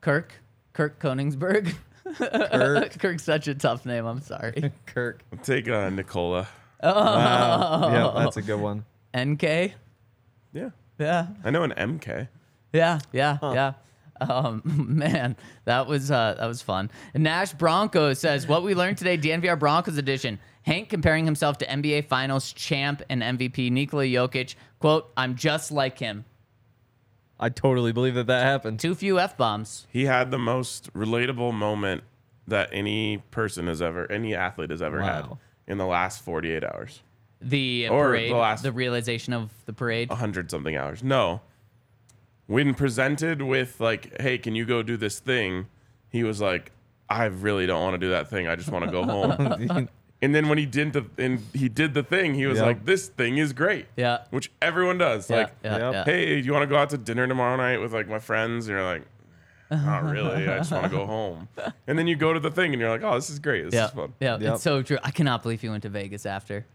Kirk. Kirk Koenigsberg. Kirk. [laughs] Kirk's such a tough name. I'm sorry. [laughs] Kirk. I'll take uh, Nikola. Wow. Yeah, that's a good one. NK. Yeah. Yeah. I know an MK. Yeah. Yeah. Yeah. Um, [laughs] man, that was uh, that was fun. Nash Bronco says what we learned today, DNVR Broncos edition. Hank comparing himself to NBA Finals champ and MVP Nikola Jokic. "Quote: I'm just like him. I totally believe that that happened. Too few f bombs. He had the most relatable moment that any person has ever, any athlete has ever had in the last 48 hours. The Or parade, the last- the realization of the parade. 100 something hours. No. When presented with, like, hey, can you go do this thing? He was like, I really don't want to do that thing. I just want to go [laughs] home. [laughs] and then when he did the and he did the thing, he was Yep. like, this thing is great. Yeah. Which everyone does. Yeah, like, yeah, Yep. yeah. hey, do you want to go out to dinner tomorrow night with like my friends? And you're like, not really. I just want to go home. [laughs] And then you go to the thing and you're like, oh, this is great. This yeah, is fun. yeah, Yep. it's so true. I cannot believe you went to Vegas after.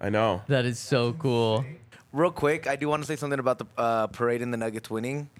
I know. That is so cool. Real quick, I do want to say something about the uh, parade and the Nuggets winning.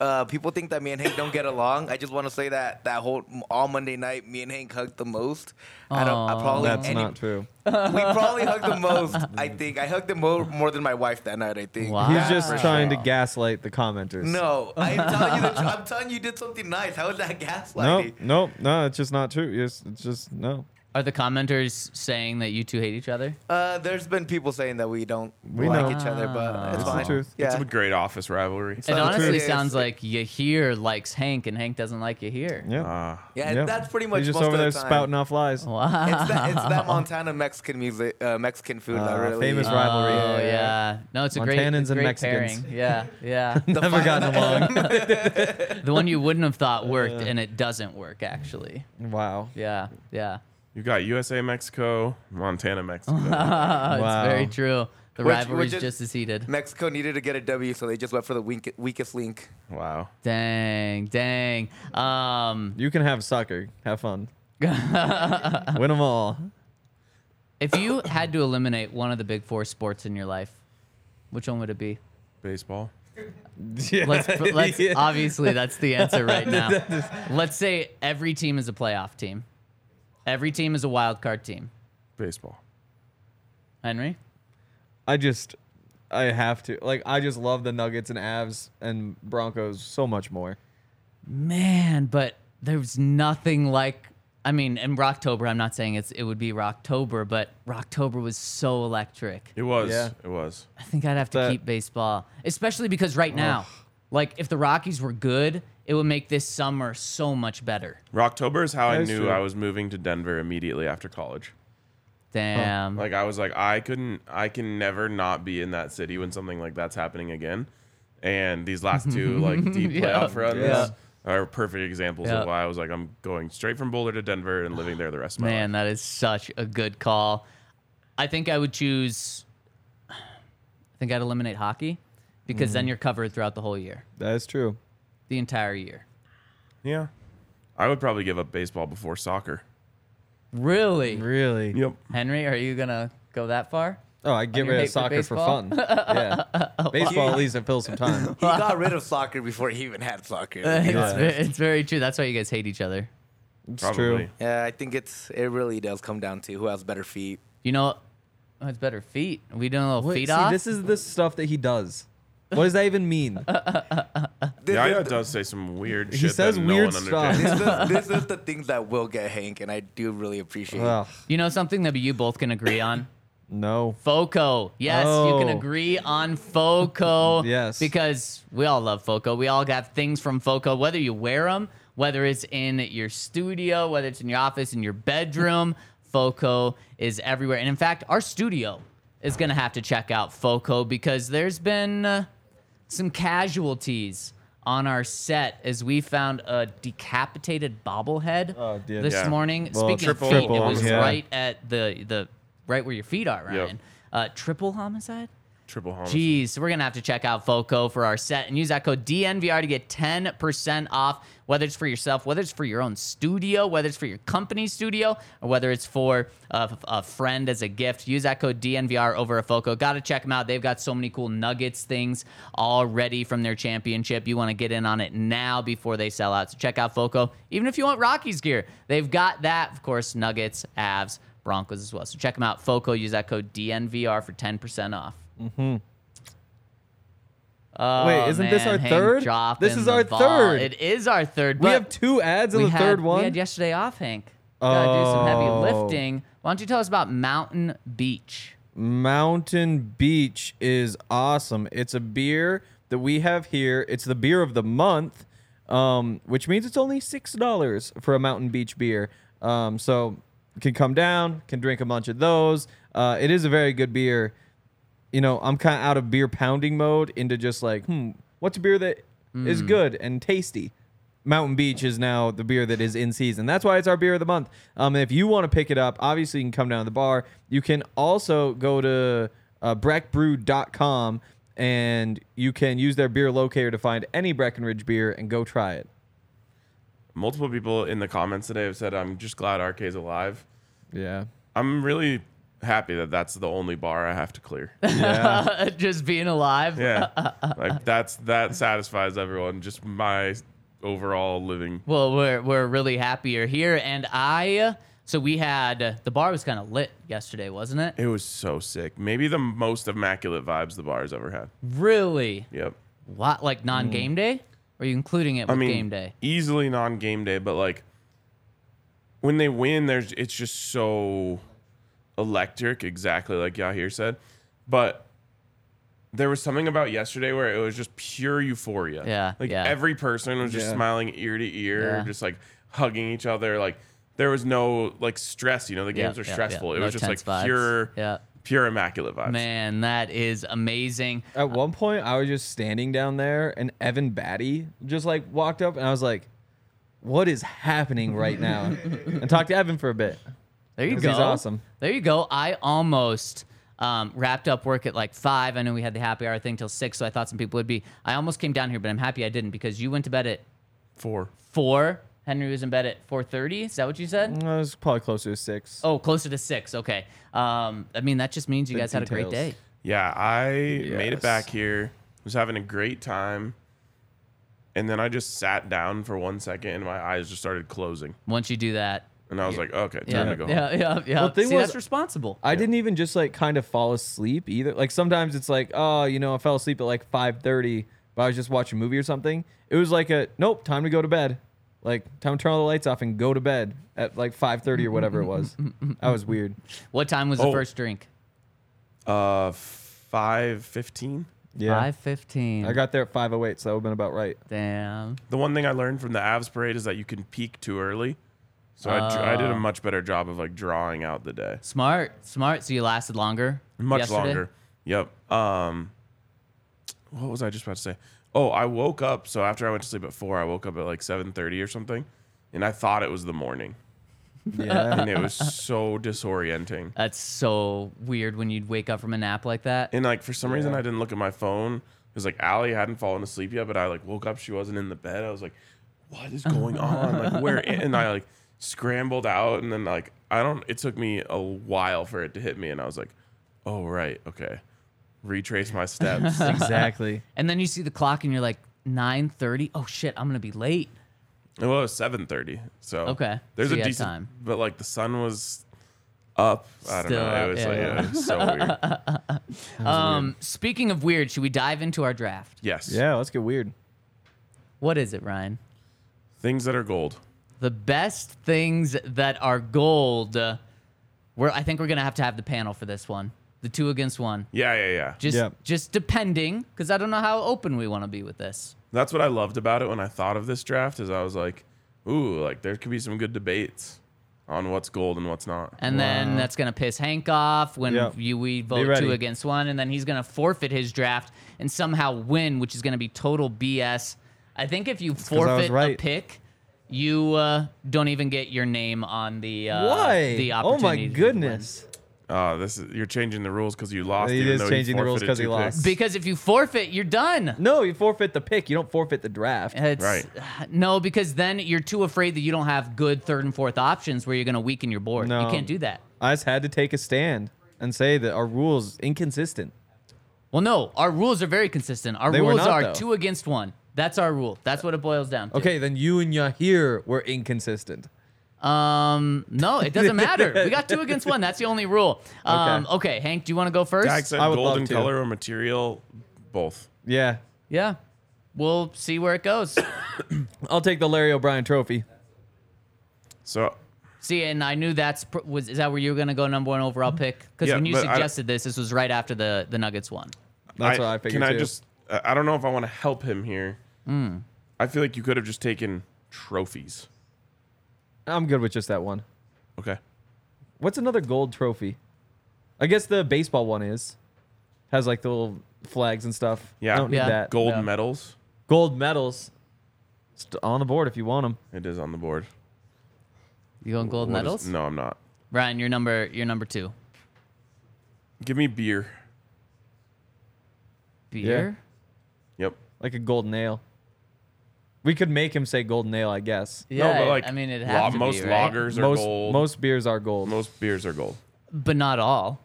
Uh, people think that me and Hank don't get along. I just want to say that that whole all Monday night, me and Hank hugged the most. I don't. I probably That's any- not true. We probably hugged the [laughs] most. I think I hugged him more, more than my wife that night. I think. Wow. He's just for trying sure. to gaslight the commenters. No, I'm telling you. The, tr- I'm telling you, you did something nice. How is that gaslighting? No, gaslighting? no, no, it's just not true. It's, it's just no. Are the commenters saying that you two hate each other? Uh, there's been people saying that we don't We like know. each other, but it's It's the truth. Yeah. It's a great office rivalry. It So honestly it's- sounds like Yahir likes Hank and Hank doesn't like Yahir. Yeah. Ah, yeah, Yeah. that's pretty much He's just most over of there the time. spouting off lies. Wow. It's that, it's that Montana Mexican music, uh, Mexican food that Uh, really famous rivalry. Oh Yeah. yeah. No, it's a great, Montanans it's a and great Mexicans. pairing. Yeah, yeah. [laughs] Never gotten along. [laughs] the one you wouldn't have thought worked, and it doesn't work actually. wow. Yeah, yeah. You got USA, Mexico, Montana, Mexico. [laughs] It's very true. The Which- rivalry's which is- just as heated. Mexico needed to get a W, so they just went for the weak, weakest link. wow. Dang, dang. Um, You can have soccer. Have fun. [laughs] Win them all. if you had to eliminate one of the big four sports in your life, which one would it be? Baseball. [laughs] Let's, let's obviously that's the answer right now. Let's say every team is a playoff team. Every team is a wild card team. Baseball. Henry? I just, I have to. Like, I just love the Nuggets and Avs and Broncos so much more. Man, but there's nothing like I mean, in Rocktober, I'm not saying it's it would be Rocktober, but Rocktober was so electric. It was. Yeah. It was. I think I'd have to That- keep baseball, especially because right now, like if the Rockies were good, it would make this summer so much better. Rocktober is how I That is knew true. I was moving to Denver immediately after college. Damn. Like I was like, I couldn't, I can never not be in that city when something like that's happening again. And these last two [laughs] like deep Yeah. playoff runs Yeah. are perfect examples Yeah. of why I was like, I'm going straight from Boulder to Denver and living there the rest of my life. Man, life. that is such a good call. I think I would choose. I think I'd eliminate hockey because Mm. then you're covered throughout the whole year, That is true. The entire year. Yeah, I would probably give up baseball before soccer. Really, Really? Yep. Henry? Are you gonna go that far? Oh, I get your rid hate of for soccer for, baseball? fun. [laughs] Yeah. Baseball, at least, it fills some [laughs] time. He got rid of soccer before he even had soccer. [laughs] It's, ve- it's very true. That's why you guys hate each other. It's Probably. true. Yeah, I think it's it really does come down to who has better feet. You know, oh, it's better feet. we doing a little Wait, feet see, off. this is the stuff that he does. What does that even mean? This [laughs] Yeah, is yeah, it the- does say some weird He shit. says that no weird one stuff. understands. This is, [laughs] this is the things that will get Hank, and I do really appreciate. Ugh, you know something that you both can agree on. [coughs] no. Foco. Yes, you can Oh. agree on Foco. [laughs] Yes. Because we all love Foco. We all got things from Foco, whether you wear them, whether it's in your studio, whether it's in your office, in your bedroom. Foco is everywhere. And in fact, our studio is going to have to check out Foco because there's been uh, some casualties on our set as we found a decapitated bobblehead Oh, dear. this Yeah. morning. Well, Speaking triple of feet, it was yeah. right at the the right where your feet are. Ryan. Uh, triple homicide. Triple homicide. Jeez, we're gonna have to check out Foco for our set and use that code DNVR to get 10% off, whether it's for yourself, whether it's for your own studio, whether it's for your company studio, or whether it's for a, a friend as a gift. Use that code DNVR over at Foco. Gotta check them out. They've got so many cool Nuggets things already from their championship. You want to get in on it now before they sell out. So check out Foco. Even if you want Rockies gear, they've got that. Of course, Nuggets, Avs, Broncos as well. So check them out. Foco. Use that code DNVR for 10% off. Oh, Wait, isn't this our third? This is our ball. third. It is our third. We have two ads in the had- third We one. had yesterday off, Hank. Gotta do some Oh. heavy lifting. Why don't you tell us about Mountain Beach? Mountain Beach is awesome. It's a beer that we have here. It's the beer of the month, um, which means it's only six dollars for a Mountain Beach beer. Um, so can come down, can drink a bunch of those. Uh, it is a very good beer. You know, I'm kind of out of beer pounding mode into just like, hmm, what's a beer that is good and tasty? Mountain Beach is now the beer that is in season. That's why it's our beer of the month. Um, if you want to pick it up, obviously you can come down to the bar. You can also go to uh, breckbrew.com and you can use their beer locator to find any Breckenridge beer and go try it. Multiple people in the comments today have said, "I'm just glad RK's alive." Yeah. I'm really happy that that's the only bar I have to clear. [laughs] Yeah. [laughs] Just being alive. Yeah, [laughs] like that's that satisfies everyone. Just my overall living. Well, we're we're really happy you're here, and I. So we had the bar was kind of lit yesterday, wasn't it? It was so sick. Maybe the most immaculate vibes the bar's ever had. Really? Yep. What? Like non-game mm. day? Or are you including it I with mean, game day? easily non-game day, but like when they win, there's it's just so electric, exactly like Yahir said. But there was something about yesterday where it was just pure euphoria. Yeah, like yeah. every person was just Yeah. smiling ear to ear, Yeah. just like hugging each other. Like there was no like stress. You know, the Yeah, games are stressful. yeah. It No was just like vibes. pure, Yeah. pure immaculate vibes. Man, that is amazing. At one point, I was just standing down there, and Evan Batty just like walked up, and I was like, "What is happening right now?" [laughs] and talked to Evan for a bit. There you go. he's awesome. There you go. I almost um, wrapped up work at like five. I know we had the happy hour thing till six, so I thought some people would be. I almost came down here, but I'm happy I didn't because you went to bed at Four. four. Henry was in bed at four thirty. Is that what you said? I was probably closer to six. Oh, closer to six. Okay. Um, I mean that just means you The guys had a great day. Yeah, I made it Yes. back here. Was having a great time. And then I just sat down for one second and my eyes just started closing. Once you do that, And I was like, okay, yeah, time to go yeah, home. yeah, yeah. Well, the thing See, was- that's responsible. I didn't even just like kind of fall asleep either. Like sometimes it's like, oh, you know, I fell asleep at like five thirty, but I was just watching a movie or something. It was like a nope, time to go to bed. Like time to turn all the lights off and go to bed at like five thirty or whatever it was. [laughs] that was weird. What time was the Oh. first drink? Uh, five fifteen. Yeah, Five fifteen. I got there at five oh eight, so that would have been about right. Damn. The one thing I learned from the Avs parade is that you can peak too early. So I, dr- I did a Oh. much better job of like drawing out the day. Smart, smart. So you lasted longer. Much yesterday? longer. Yep. Um, what was I just about to say? Oh, I woke up. So after I went to sleep at four, I woke up at like seven thirty or something, and I thought it was the morning, Yeah, and it was so disorienting. That's so weird when you'd wake up from a nap like that. And like for some reason, I didn't look at my phone because like Allie hadn't fallen asleep yet, but I like woke up. She wasn't in the bed. I was like, "What is going [laughs] on? Like where?" And I like scrambled out, and then like I don't. It took me a while for it to hit me, and I was like, "Oh right, okay." Retrace my steps. [laughs] exactly. And then you see the clock and you're like, 9:30. Oh shit, I'm gonna be late. well, it was seven thirty. So Okay, there's so a decent, time. but like the sun was up. I don't Still know. up, It was yeah, like yeah. it was so [laughs] weird. Um, speaking of weird, should we dive into our draft? Yes. Yeah, let's get weird. What is it, Ryan? Things that are gold. The best things that are gold. Uh, we're, I think we're gonna have to have the panel for this one. The two against one. Yeah, yeah, yeah. Just, Yep. just depending, because I don't know how open we want to be with this. That's what I loved about it when I thought of this draft is I was like, ooh, like there could be some good debates on what's gold and what's not. And then that's gonna piss Hank off when Yep. you we vote ready. two against one, and then he's gonna forfeit his draft and somehow win, which is gonna be total BS. I think if you 'cause I was forfeit a right. pick, you uh, don't even get your name on the uh, Why? the oh opportunity. my to goodness. Oh, this is you're changing the rules because you lost. He even is though you changing the rules forfeited 'cause he two lost. picks. Because if you forfeit, you're done. No, you forfeit the pick. You don't forfeit the draft. It's, Right. [sighs] No, because then you're too afraid that you don't have good third and fourth options where you're going to weaken your board. No. You can't do that. I just had to take a stand and say that our rules inconsistent. Well, no, our rules are very consistent. Our They were rules not, are though. two against one. That's our rule. That's what it boils down to. Okay, then you and Yahir were inconsistent. Um, no, it doesn't [laughs] matter. we got two against one. That's the only rule. [laughs] Um, okay, Okay. Hank, do you want to go first? Dak said I would love golden to. color or material, both. Yeah. Yeah. We'll see where it goes. [coughs] I'll take the Larry O'Brien trophy. So see, and I knew that's pr- was is that where you were gonna go number one overall pick? Because Yeah, when you but I- suggested this, this was right after the the Nuggets won. That's what I figured Can I too. just? I I don't know if I want to help him here. Hmm. I feel like you could have just taken trophies. I'm good with just that one. Okay. What's another gold trophy? I guess the baseball one is. Has like the little flags and stuff. Yeah. I don't need Yeah. that. Gold Yeah. medals. Gold medals. St- on the board if you want them. It is on the board. You going gold What is- medals? no, I'm not. Ryan, you're number you're number two. Give me beer. Beer. Yep. Like a gold nail. We could make him say golden ale, I guess. Yeah, no, but like I mean it lo- has to most be, right? lagers are Most gold. most beers are gold. most beers are gold. but not all.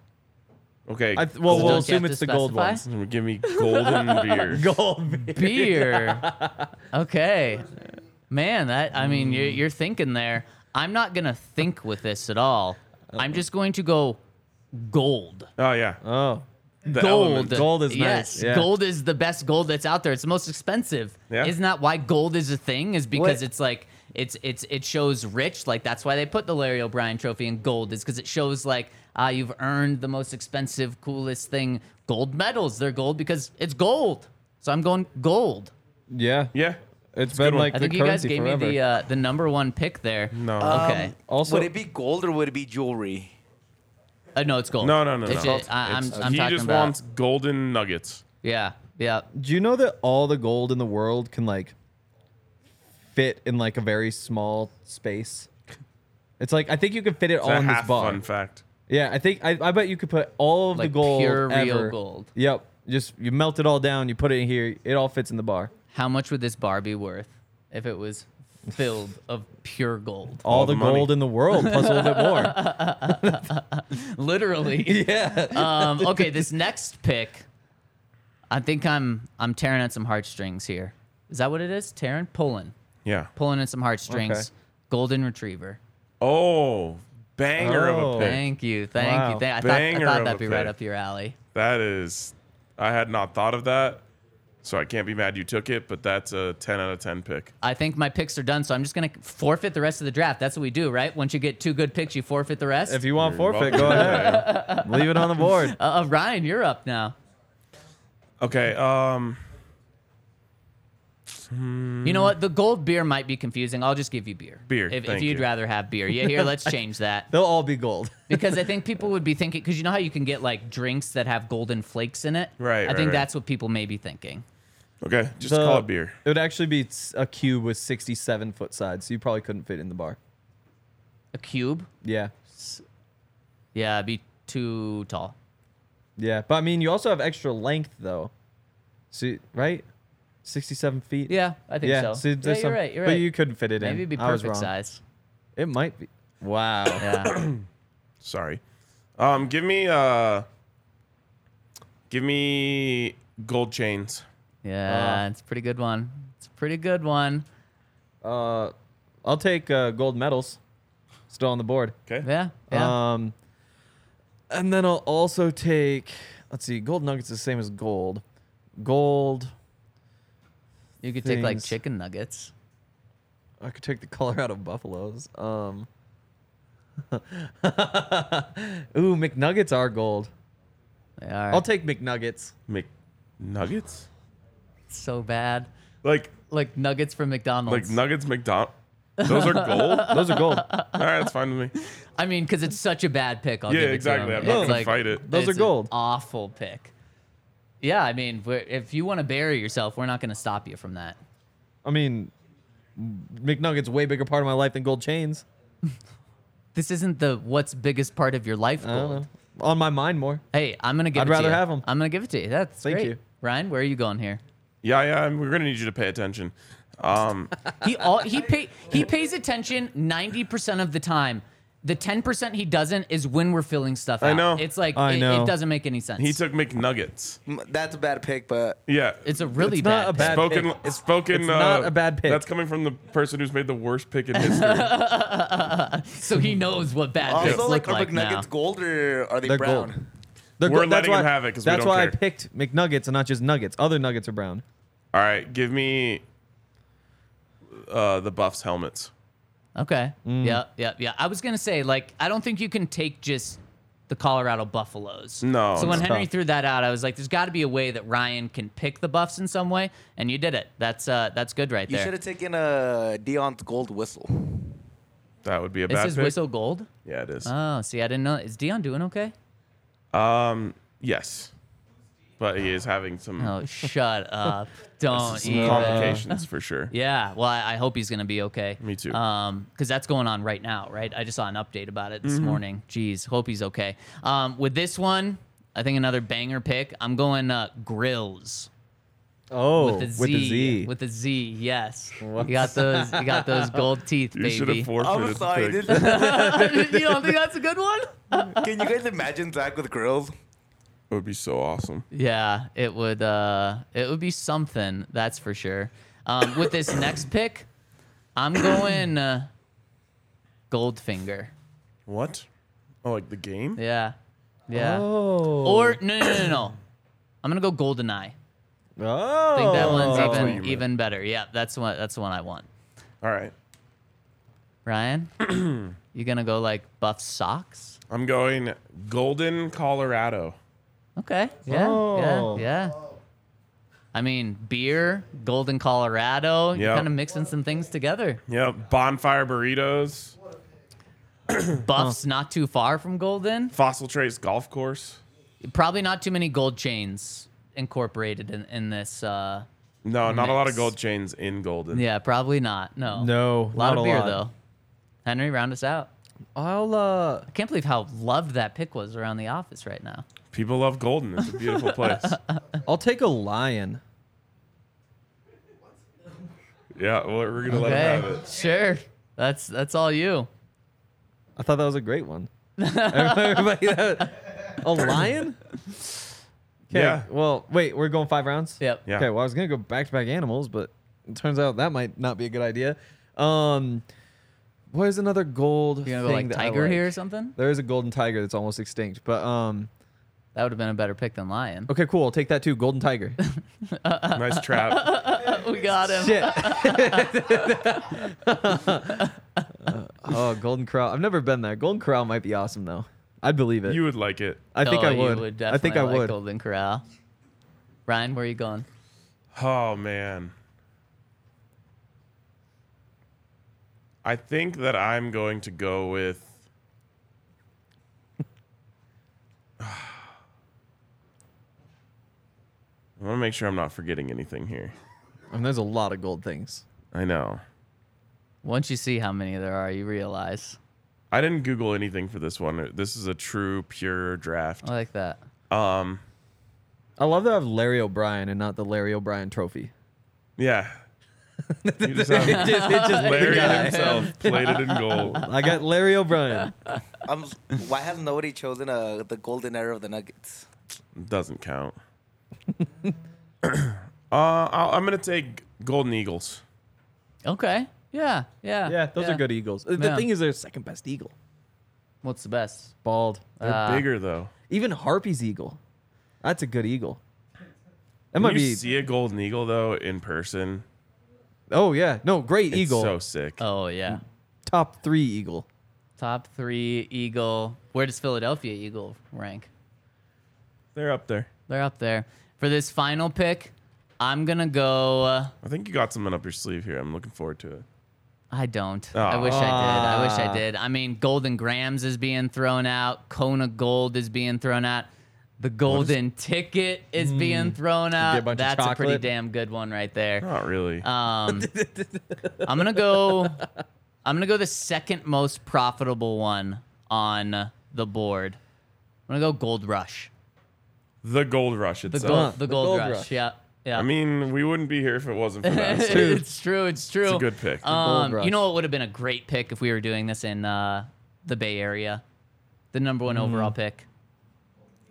Okay. I th- well, So we'll don't have assume to it's the gold specify? ones. [laughs] give me golden [laughs] beer. Gold beer. Beer. [laughs] okay. Man, that I mean you're you're thinking there. I'm not gonna think with this at all. I'm just going to go gold. Oh yeah. Oh. The gold. element. Gold is nice, Yes, yeah. gold is the best gold that's out there. It's the most expensive. Yeah. Isn't that why gold is a thing? Is because What? it's like it's it's it shows rich. Like that's why they put the Larry O'Brien Trophy in gold. Is because it shows like ah you've earned the most expensive, coolest thing. Gold medals. They're gold because it's gold. So I'm going gold. Yeah. Yeah. It's a good been one. like I think you guys gave forever. me the uh, the number one pick there. No. Okay. also, would it be gold or would it be jewelry? Uh, no, it's gold. No, no, no, It's no. just- I, am It's- I'm he talking just about. wants golden nuggets. yeah, yeah. do you know that all the gold in the world can like fit in like a very small space? It's like I think you could fit it It's all a in this half bar. fun fact. Yeah, I think I, I bet you could put all of Like the gold pure real ever- gold. Yep. Just you melt it all down, you put it in here, it all fits in the bar. How much would this bar be worth if it was filled of pure gold? All, All the, the gold in the world plus a little bit more. [laughs] Literally. [laughs] yeah. um, okay, this next pick, I think I'm I'm tearing at some heartstrings here. Is that what it is? Tearing, pulling, Yeah. pulling at some heartstrings. Okay. Golden retriever. Oh, banger of Oh. a pick. Thank you, thank Wow. you. Thank, I thought, I thought that'd a be right up your alley. That is, I had not thought of that, so I can't be mad you took it. But that's a ten out of ten pick. I think my picks are done, so I'm just gonna forfeit the rest of the draft. That's what we do, right? Once you get two good picks, you forfeit the rest. If you want You're forfeit, welcome. go ahead. [laughs] Leave it on the board. [laughs] uh, uh, Ryan, you're up now. Okay. Um. You know what? The gold beer might be confusing. I'll just give you beer. Beer, If, if you'd you. rather have beer. Yeah, here, let's change that. [laughs] They'll all be gold. Because I think people would be thinking, because you know how you can get like drinks that have golden flakes in it? Right, I right, think right. that's what people may be thinking. Okay. Just The- call it beer. It would actually be s- a cube with 67 foot sides, so you probably couldn't fit in the bar. A cube? Yeah. Yeah, it'd be too tall. Yeah. But I mean, you also have extra length, though. See, right? 67 feet? Yeah, I think yeah. so. see, yeah, there's you're right. You're but right. you couldn't fit it in. Maybe it'd be I was perfect wrong. size. It might be. Wow. Yeah. [coughs] Sorry. Um. Give me. Uh. Give me gold chains. Yeah, it's a pretty good one. It's a pretty good one. Uh, I'll take uh, gold medals. Still on the board. Okay. Yeah. Yeah. Um, and then I'll also take. Let's see. Gold nuggets is the same as gold. Gold. you could take like things. chicken nuggets. I could take the Colorado Buffaloes. Um. [laughs] Ooh, McNuggets are gold. They are I'll take McNuggets. Make nuggets. So bad. Like Like nuggets from McDonald's. like nuggets. McDonald. [laughs] Those are gold. All Those are gold. right, that's fine with me. I mean, because it's such a bad pick. I'll Yeah, give it exactly. To I'm not It's gonna fight it. Those are it's an gold. awful pick. Yeah, I mean, we're, if you want to bury yourself, we're not going to stop you from that. I mean, McNuggets way bigger part of my life than gold chains. [laughs] This isn't the what's biggest part of your life I don't gold. know. On my mind more. Hey, I'm gonna give I'd it to rather you. have 'em. I'm gonna give it to you. That's Thank great. you. Ryan, where are you going here? Yeah, yeah. We're gonna need you to pay attention. Um. [laughs] He all he pay he pays attention 90% of the time. The 10% he doesn't is when we're filling stuff out. I know. It's like I it, know. it doesn't make any sense. He took McNuggets. That's a bad pick, but Yeah. it's a really It's bad. not a bad spoken. pick. It's spoken. it's uh, not a bad pick. That's coming from the person who's made the worst pick in history. [laughs] So he knows what bad picks also look like are like now. McNuggets gold or are they They're brown? gold. They're We're gold. That's letting him why- have it 'cause we That's don't why I picked McNuggets and not just nuggets. Other nuggets are brown. All right, give me uh, the Buffs helmets. Okay. Mm. Yeah, yeah, yeah. I was gonna say, like, I don't think you can take just the Colorado Buffaloes. No, So when it's Henry tough. threw that out, I was like, there's got to be a way that Ryan can pick the Buffs in some way, and you did it. That's uh, that's good right You there. You should have taken a Deion's gold whistle. That would be a Is bad his pick. whistle gold? Yeah, it is. Oh, see, I didn't know. Is Dion doing okay? Um, yes, but he is having some, Oh, shut up! [laughs] Don't some even. complications for sure. [laughs] Yeah, well, I, I hope he's gonna be okay. Me too. Um, because that's going on right now, right? I just saw an update about it this Mm-hmm. morning. Jeez, hope he's okay. Um, with this one, I think another banger pick. I'm going uh, grills Oh, with the Z. with the Z. With the Z, yes. What? You got those. You got those [laughs] gold teeth, You should have baby. forfeited I'm sorry. pick. [laughs] You don't think that's a good one? can you guys imagine Zach with grills? It would be so awesome. Yeah, it would. Uh, it would be something. That's for sure. Um, with this [coughs] next pick, I'm going uh, Goldfinger. What? Oh, like the game? Yeah, yeah. Oh. Or no, no, no, no, no. I'm gonna go Goldeneye. Oh. I think that oh. one's That's what you even meant. even better. Yeah, that's what that's the one I want. All right. Ryan, [clears throat] you gonna go like buff socks? I'm going Golden, Colorado. Okay. Yeah. Oh. Yeah. Yeah. I mean, beer, Golden Colorado. You're Yep. kind of mixing some things together. Yep. Bonfire burritos. [clears throat] Buff's not too far from Golden. Fossil Trace Golf Course. Probably not too many gold chains incorporated in, in this. Uh, No, not a lot of Mix. gold chains in Golden. yeah, probably not. No. No, A lot not of a beer lot. though. Henry, round us out. I'll uh I can't believe how loved that pick was around the office right now. People love Golden. It's a beautiful [laughs] place. I'll take a lion. yeah, well, we're gonna let them have Okay, it. sure. That's that's all you. I thought that was a great one. [laughs] Everybody, a lion? [laughs] Okay. Yeah. Well, wait, we're going five rounds. Yep. Yeah. Okay. Well, I was gonna go back to back animals, but it turns out that might not be a good idea. Um, what is another gold You're gonna thing go like that I tiger like? here or something? There is a golden tiger that's almost extinct, but um, That would have been a better pick than lion. okay, cool. I'll take that too. Golden tiger. [laughs] Nice trap. [laughs] we got him. Shit. [laughs] oh, golden corral. I've never been there. Golden corral might be awesome though. I'd believe it. You would like it. I think Oh, I you would. I think definitely I like would. Golden Corral. Ryan, where are you going? Oh man. I think that I'm going to go with [sighs] I want to make sure I'm not forgetting anything here. And there's a lot of gold things. I know. Once you see how many there are, you realize. I didn't Google anything for this one. This is a true pure draft. I like that. Um, I love that I have Larry O'Brien and not the Larry O'Brien Trophy. yeah. [laughs] You just have It just, it just Larry guy. himself plated in gold. I got Larry O'Brien. [laughs] Um, why has nobody chosen uh, the golden era of the Nuggets? Doesn't count. [laughs] uh, I'll, I'm gonna take Golden Eagles. Okay. Yeah. Yeah. Yeah, those are good eagles. The Yeah. thing is, they're second best eagle. What's the best? Bald. They're Uh, bigger though. Even Harpy's eagle. That's a good eagle. That When might you be. see a golden eagle though in person, Oh yeah, no, great it's eagle. so sick. Oh yeah. Top three eagle. Top three Eagle. Where does Philadelphia Eagle rank? They're up there. They're up there. For this final pick, I'm gonna go. Uh, I think you got something up your sleeve here. I'm looking forward to it. I don't. I wish I did. I wish I did. I mean, Golden Grahams is being thrown out. Kona Gold is being thrown out. The Golden Ticket is being thrown out. bunch of That's a pretty damn good one right there. Not really. Um, [laughs] I'm gonna go. I'm gonna go the second most profitable one on the board. I'm gonna go Gold Rush. the gold rush The itself. gold. The The Gold, Gold Rush. Rush. Yeah. Yeah. I mean, we wouldn't be here if it wasn't for that. [laughs] so it's true. It's true. it's a good pick. Um, you know what would have been a great pick if we were doing this in uh, the Bay Area? The number one overall Mm. pick.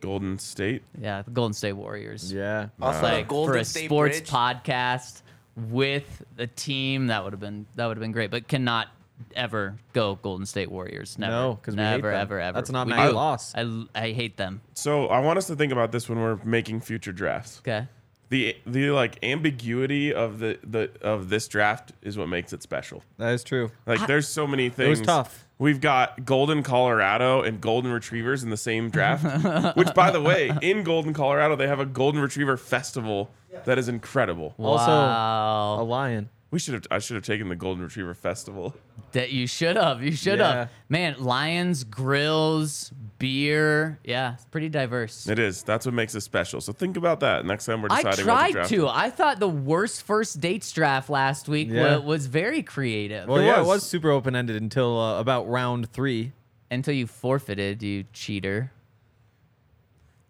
Golden State. Yeah, the Golden State Warriors. Yeah. Also, the Like Golden for a State sports Bridge. podcast with a team, that would have been that would have been great. But cannot ever go Golden State Warriors. Never. No, 'cause we hate never, them. ever, ever. That's not my loss. I, I hate them. So I want us to think about this when we're making future drafts. Okay. The the like ambiguity of the, the of this draft is what makes it special. That is true. Like there's so many things. It was tough. We've got Golden Colorado and Golden Retrievers in the same draft. [laughs] which, by the way, in Golden Colorado, they have a Golden Retriever festival that is incredible. Also, a lion. We should have. I should have taken the Golden Retriever festival. That you should have. You should Yeah. have. Man, lions, grills, beer. Yeah, it's pretty diverse. It is. That's what makes it special. So think about that next time we're I deciding what to tried draft. to. I thought the worst first dates draft last week Yeah. wa- was very creative. Well, It yeah, it was. was super open ended until uh, about round three. Until you forfeited, you cheater.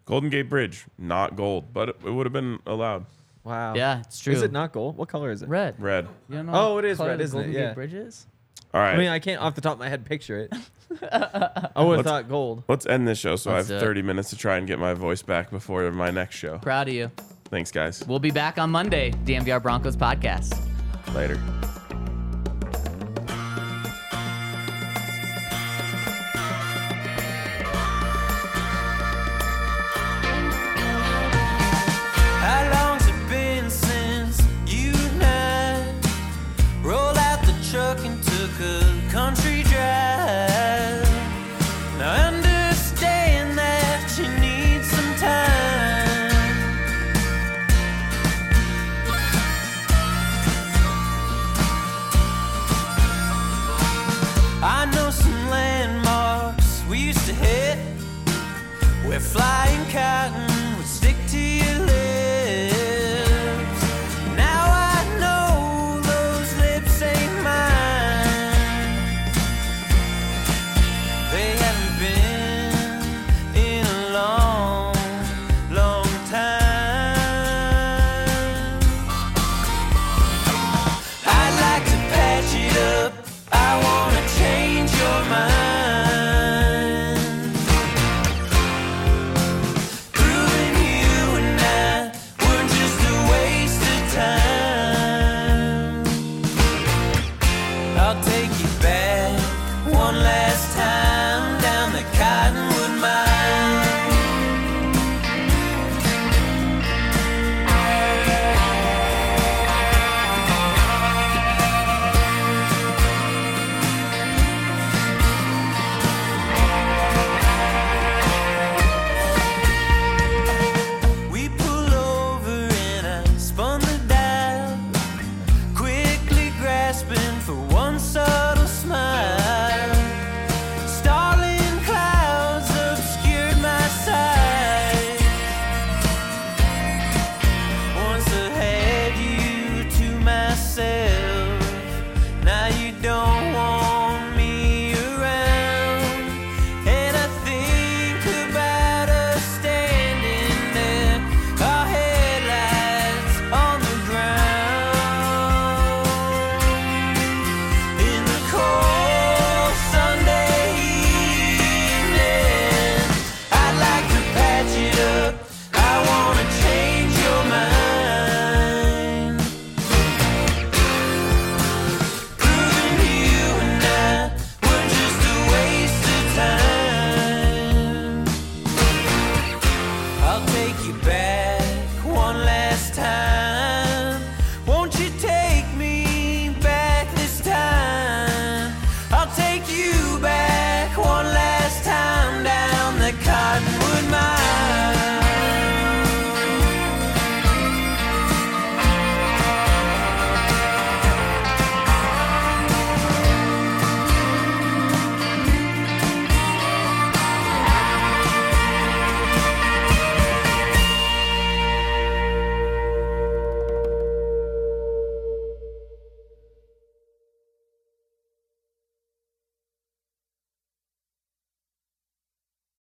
Golden Gate Bridge, not gold, but it, it would have been allowed. Wow. Yeah, it's true. Is it not gold? What color is it? red? Red. You don't know Oh, what it is color red, the isn't it? Golden Gate Yeah. Bridge is? All right. I mean, I can't off the top of my head picture it. [laughs] I would have Let's- thought gold. Let's end this show so Let's I have it. 30 minutes to try and get my voice back before my next show. Proud of you. Thanks, guys. We'll be back on Monday. DNVR Broncos podcast. Later.